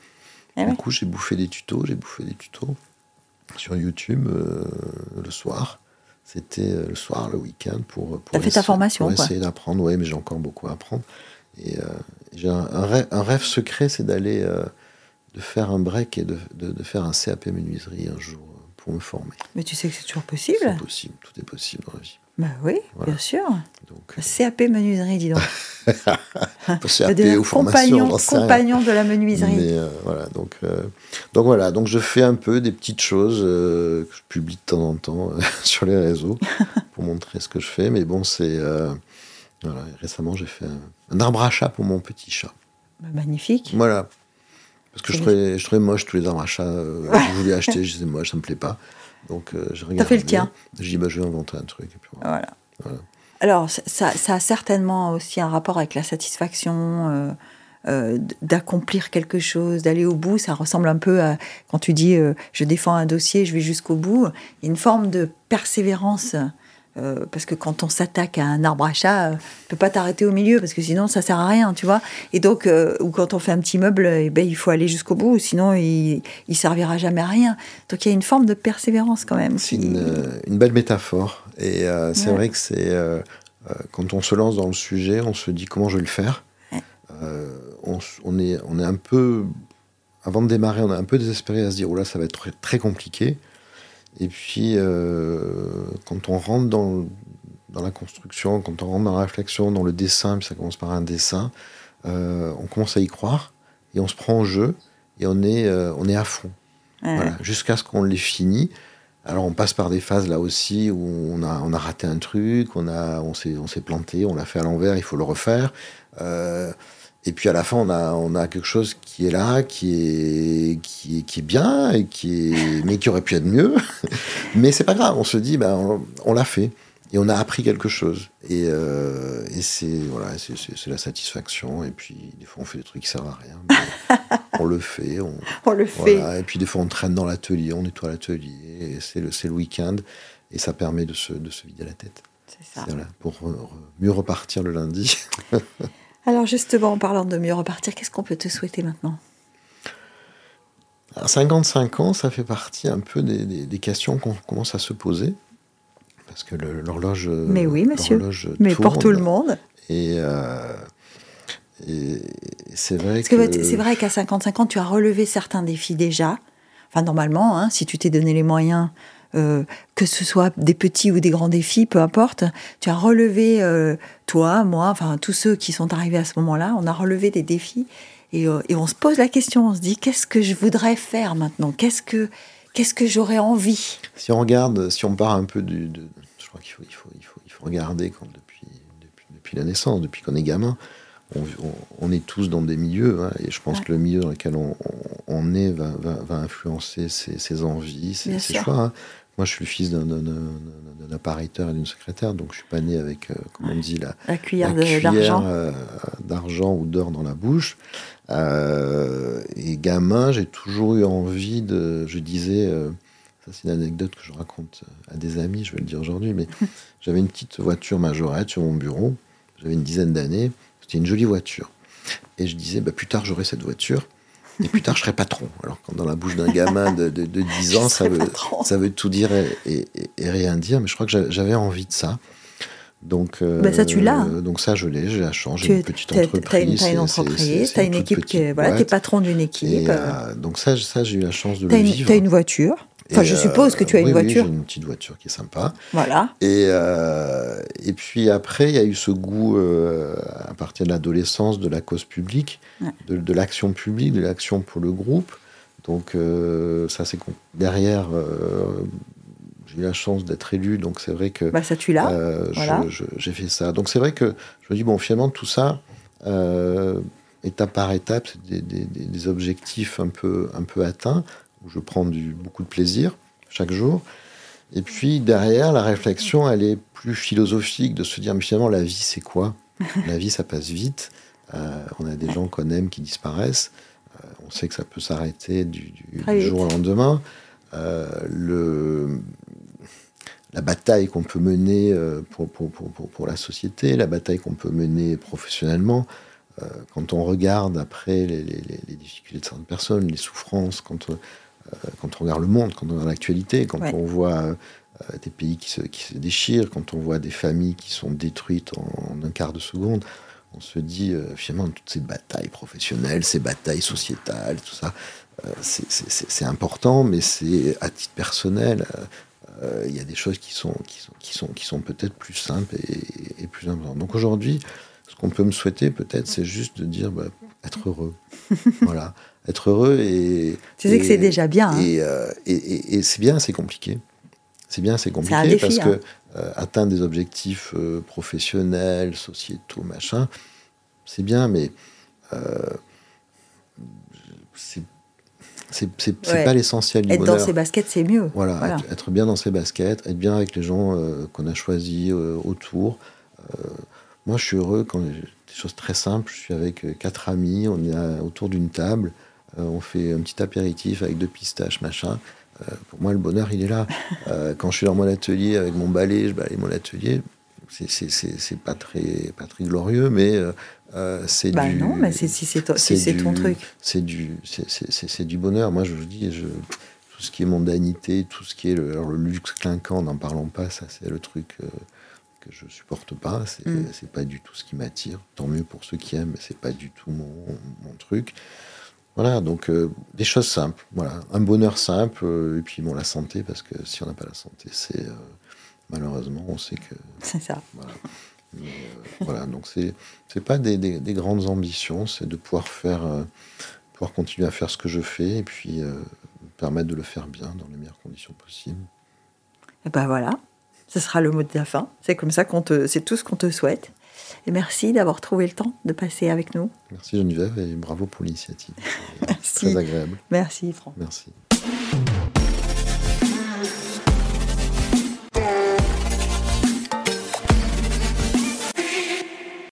Eh du coup, j'ai bouffé des tutos, j'ai bouffé des tutos sur YouTube le soir. C'était euh, le soir, le week-end pour, pour, fait ta formation, pour essayer d'apprendre. Oui, mais j'ai encore beaucoup à apprendre. Et euh, j'ai un, un, rêve, secret, c'est d'aller euh, de faire un break et de, de, faire un CAP menuiserie un jour pour me former. Mais tu sais que c'est toujours possible. C'est possible, tout est possible dans la vie. Bah oui, bien sûr. Donc, CAP menuiserie, dis donc. CAP ou compagnon, compagnon de la menuiserie. Mais, euh, voilà, donc, euh, donc voilà, donc je fais un peu des petites choses euh, que je publie de temps en temps sur les réseaux pour montrer ce que je fais. Mais bon, c'est voilà, récemment j'ai fait un, arbre à chat pour mon petit chat. Bah, magnifique. Voilà. Parce que je trouvais, je trouvais moche tous les arbres à chat que je voulais acheter, je disais moche, ça me plaît pas. Donc, euh, j'ai regardé. T'as fait le tien J'ai dit, bah, je vais inventer un truc. Et puis voilà. Alors, ça, ça, a certainement aussi un rapport avec la satisfaction euh, euh, d'accomplir quelque chose, d'aller au bout. Ça ressemble un peu à quand tu dis je défends un dossier, je vais jusqu'au bout. Il y a une forme de persévérance euh, parce que quand on s'attaque à un arbre à chat, ne euh, peut pas t'arrêter au milieu parce que sinon ça sert à rien, tu vois. Et donc, euh, ou quand on fait un petit meuble, eh ben, il faut aller jusqu'au bout, sinon il, il servira jamais à rien. Donc il y a une forme de persévérance quand même. C'est une, belle métaphore. Et c'est vrai que c'est quand on se lance dans le sujet, on se dit comment je vais le faire. On, est, on est un peu, avant de démarrer, on est un peu désespéré à se dire oh là ça va être très, très compliqué. Et puis, euh, quand on rentre dans, dans, la construction, quand on rentre dans la réflexion, dans le dessin, puis ça commence par un dessin, euh, on commence à y croire et on se prend au jeu et on est, euh, on est à fond. Voilà, jusqu'à ce qu'on l'ait fini. Alors on passe par des phases là aussi où on a, on a raté un truc, on, a, on s'est planté, on l'a fait à l'envers, il faut le refaire. Et puis à la fin, on a, on a quelque chose qui est là, qui est, qui est, qui est bien, et qui est, mais qui aurait pu être mieux. mais c'est pas grave, on se dit, ben, on, l'a fait. Et on a appris quelque chose. Et, euh, et c'est voilà, c'est la satisfaction. Et puis, des fois, on fait des trucs qui servent à rien. on le fait. On, on le fait. Et puis, des fois, on traîne dans l'atelier, on nettoie l'atelier. Et c'est le, le week-end. Et ça permet de se, de se vider la tête. C'est ça. Voilà, pour mieux repartir le lundi. Alors justement, en parlant de mieux repartir, qu'est-ce qu'on peut te souhaiter maintenant? À 55 ans, ça fait partie un peu des, questions qu'on commence à se poser. Parce que l'horloge. Mais oui, monsieur. Mais pour tout le monde. Et, euh, c'est vrai que. que c'est vrai qu'à 55 ans, tu as relevé certains défis déjà. Enfin, normalement, hein, si tu t'es donné les moyens euh, que ce soit des petits ou des grands défis, peu importe. Tu as relevé, euh, toi, moi, enfin tous ceux qui sont arrivés à ce moment-là, on a relevé des défis euh, et, on se pose la question, on se dit qu'est-ce que je voudrais faire maintenant? Qu'est-ce que qu'est-ce que j'aurais envie? Si on regarde, si on part un peu du, de, je crois qu'il faut, il faut, il faut, il faut regarder quand depuis, depuis, depuis la naissance, depuis qu'on est gamin. On, est tous dans des milieux, hein, et je pense que le milieu dans lequel on, on est va, va, va influencer ses, ses envies, ses, ses choix. Hein moi, je suis le fils d'un appariteur et d'une secrétaire, donc je suis pas né avec, comme on dit, la, cuillère d'argent d'argent ou d'or dans la bouche. et gamin, j'ai toujours eu envie de. Je disais c'est une anecdote que je raconte à des amis, je vais le dire aujourd'hui, mais j'avais une petite voiture majorette sur mon bureau. J'avais une dizaine d'années. C'était une jolie voiture. Et je disais, bah, plus tard, j'aurai cette voiture. Et plus tard, je serai patron. Alors, quand dans la bouche d'un gamin de, de, 10 ans, ça veut, ça veut tout dire et, rien dire. Mais je crois que j'avais envie de ça. Donc, euh, bah, ça, tu l'as. Donc, ça, je l'ai. J'ai la chance. J'ai une petite entreprise. Tu as une, entreprise. Tu as une équipe. Qui, voilà, tu es patron d'une équipe. Euh, donc, ça, ça j'ai eu la chance de le vivre. Tu as une voiture. Enfin, je suppose que tu as une voiture. Oui, j'ai une petite voiture qui est sympa. Voilà. Et, euh, et puis après, il y a eu ce goût, euh, à partir de l'adolescence, de la cause publique, de, l'action publique, de l'action pour le groupe. Donc, euh, ça, c'est derrière, j'ai eu la chance d'être élu, donc c'est vrai que. Bah, ça, tu l'as. Voilà. J'ai fait ça. Donc, c'est vrai que je me dis, bon, finalement, tout ça, étape par étape, c'est des, des, des, objectifs un peu, un peu atteints où je prends du, beaucoup de plaisir chaque jour. Et puis derrière, la réflexion, elle est plus philosophique, de se dire, mais finalement, la vie, c'est quoi? La vie, ça passe vite. Euh, on a des gens qu'on aime qui disparaissent. Euh, on sait que ça peut s'arrêter du, jour au lendemain. Euh, le, la bataille qu'on peut mener pour, pour, pour, pour, la société, la bataille qu'on peut mener professionnellement, quand on regarde après les, les, les, difficultés de certaines personnes, les souffrances, quand quand on regarde le monde, quand on regarde l'actualité, quand on voit euh, des pays qui se, qui se, déchirent, quand on voit des familles qui sont détruites en, un quart de seconde, on se dit euh, finalement toutes ces batailles professionnelles, ces batailles sociétales, tout ça, c'est important, mais c'est à titre personnel. Il y a des choses qui sont, qui sont, qui sont, qui sont peut-être plus simples et, plus importantes. Donc aujourd'hui, ce qu'on peut me souhaiter peut-être, c'est juste de dire bah, être heureux. voilà être heureux et. Tu sais que c'est déjà bien. Hein. Euh, et, et, c'est bien, c'est compliqué. C'est bien, c'est compliqué parce que hein. euh, atteindre des objectifs euh, professionnels, sociétaux, machin, c'est bien, mais c'est c'est pas l'essentiel du être dans ses baskets, c'est mieux. Voilà, Être, bien dans ses baskets, être bien avec les gens qu'on a choisis autour. moi, je suis heureux quand des choses très simples. Je suis avec quatre amis, on est autour d'une table. Euh, on fait un petit apéritif avec deux pistaches, machin. Euh, pour moi, le bonheur, il est là. Euh, quand je suis dans mon atelier avec mon balai, je balaye mon atelier. C'est pas très, pas très glorieux, mais c'est bah du. non, mais c'est ton truc. C'est du, c'est du bonheur. Moi, je vous dis, je, tout ce qui est mondanité, tout ce qui est le, le luxe clinquant, n'en parlons pas, ça, c'est le truc que je supporte pas. C'est mm. pas du tout ce qui m'attire. Tant mieux pour ceux qui aiment, mais c'est pas du tout mon, mon truc. Voilà, donc euh, des choses simples. Voilà, un bonheur simple, euh, et puis bon, la santé, parce que si on n'a pas la santé, c'est euh, malheureusement, on sait que. C'est ça. Voilà. voilà, donc c'est c'est pas des, des, grandes ambitions, c'est de pouvoir faire, pouvoir continuer à faire ce que je fais, et puis permettre de le faire bien dans les meilleures conditions possibles. Et ben voilà, ce sera le mot de la fin. C'est comme ça qu'on te, c'est tout ce qu'on te souhaite. Et merci d'avoir trouvé le temps de passer avec nous. Merci Geneviève et bravo pour l'initiative. Très agréable. Merci Franck. Merci.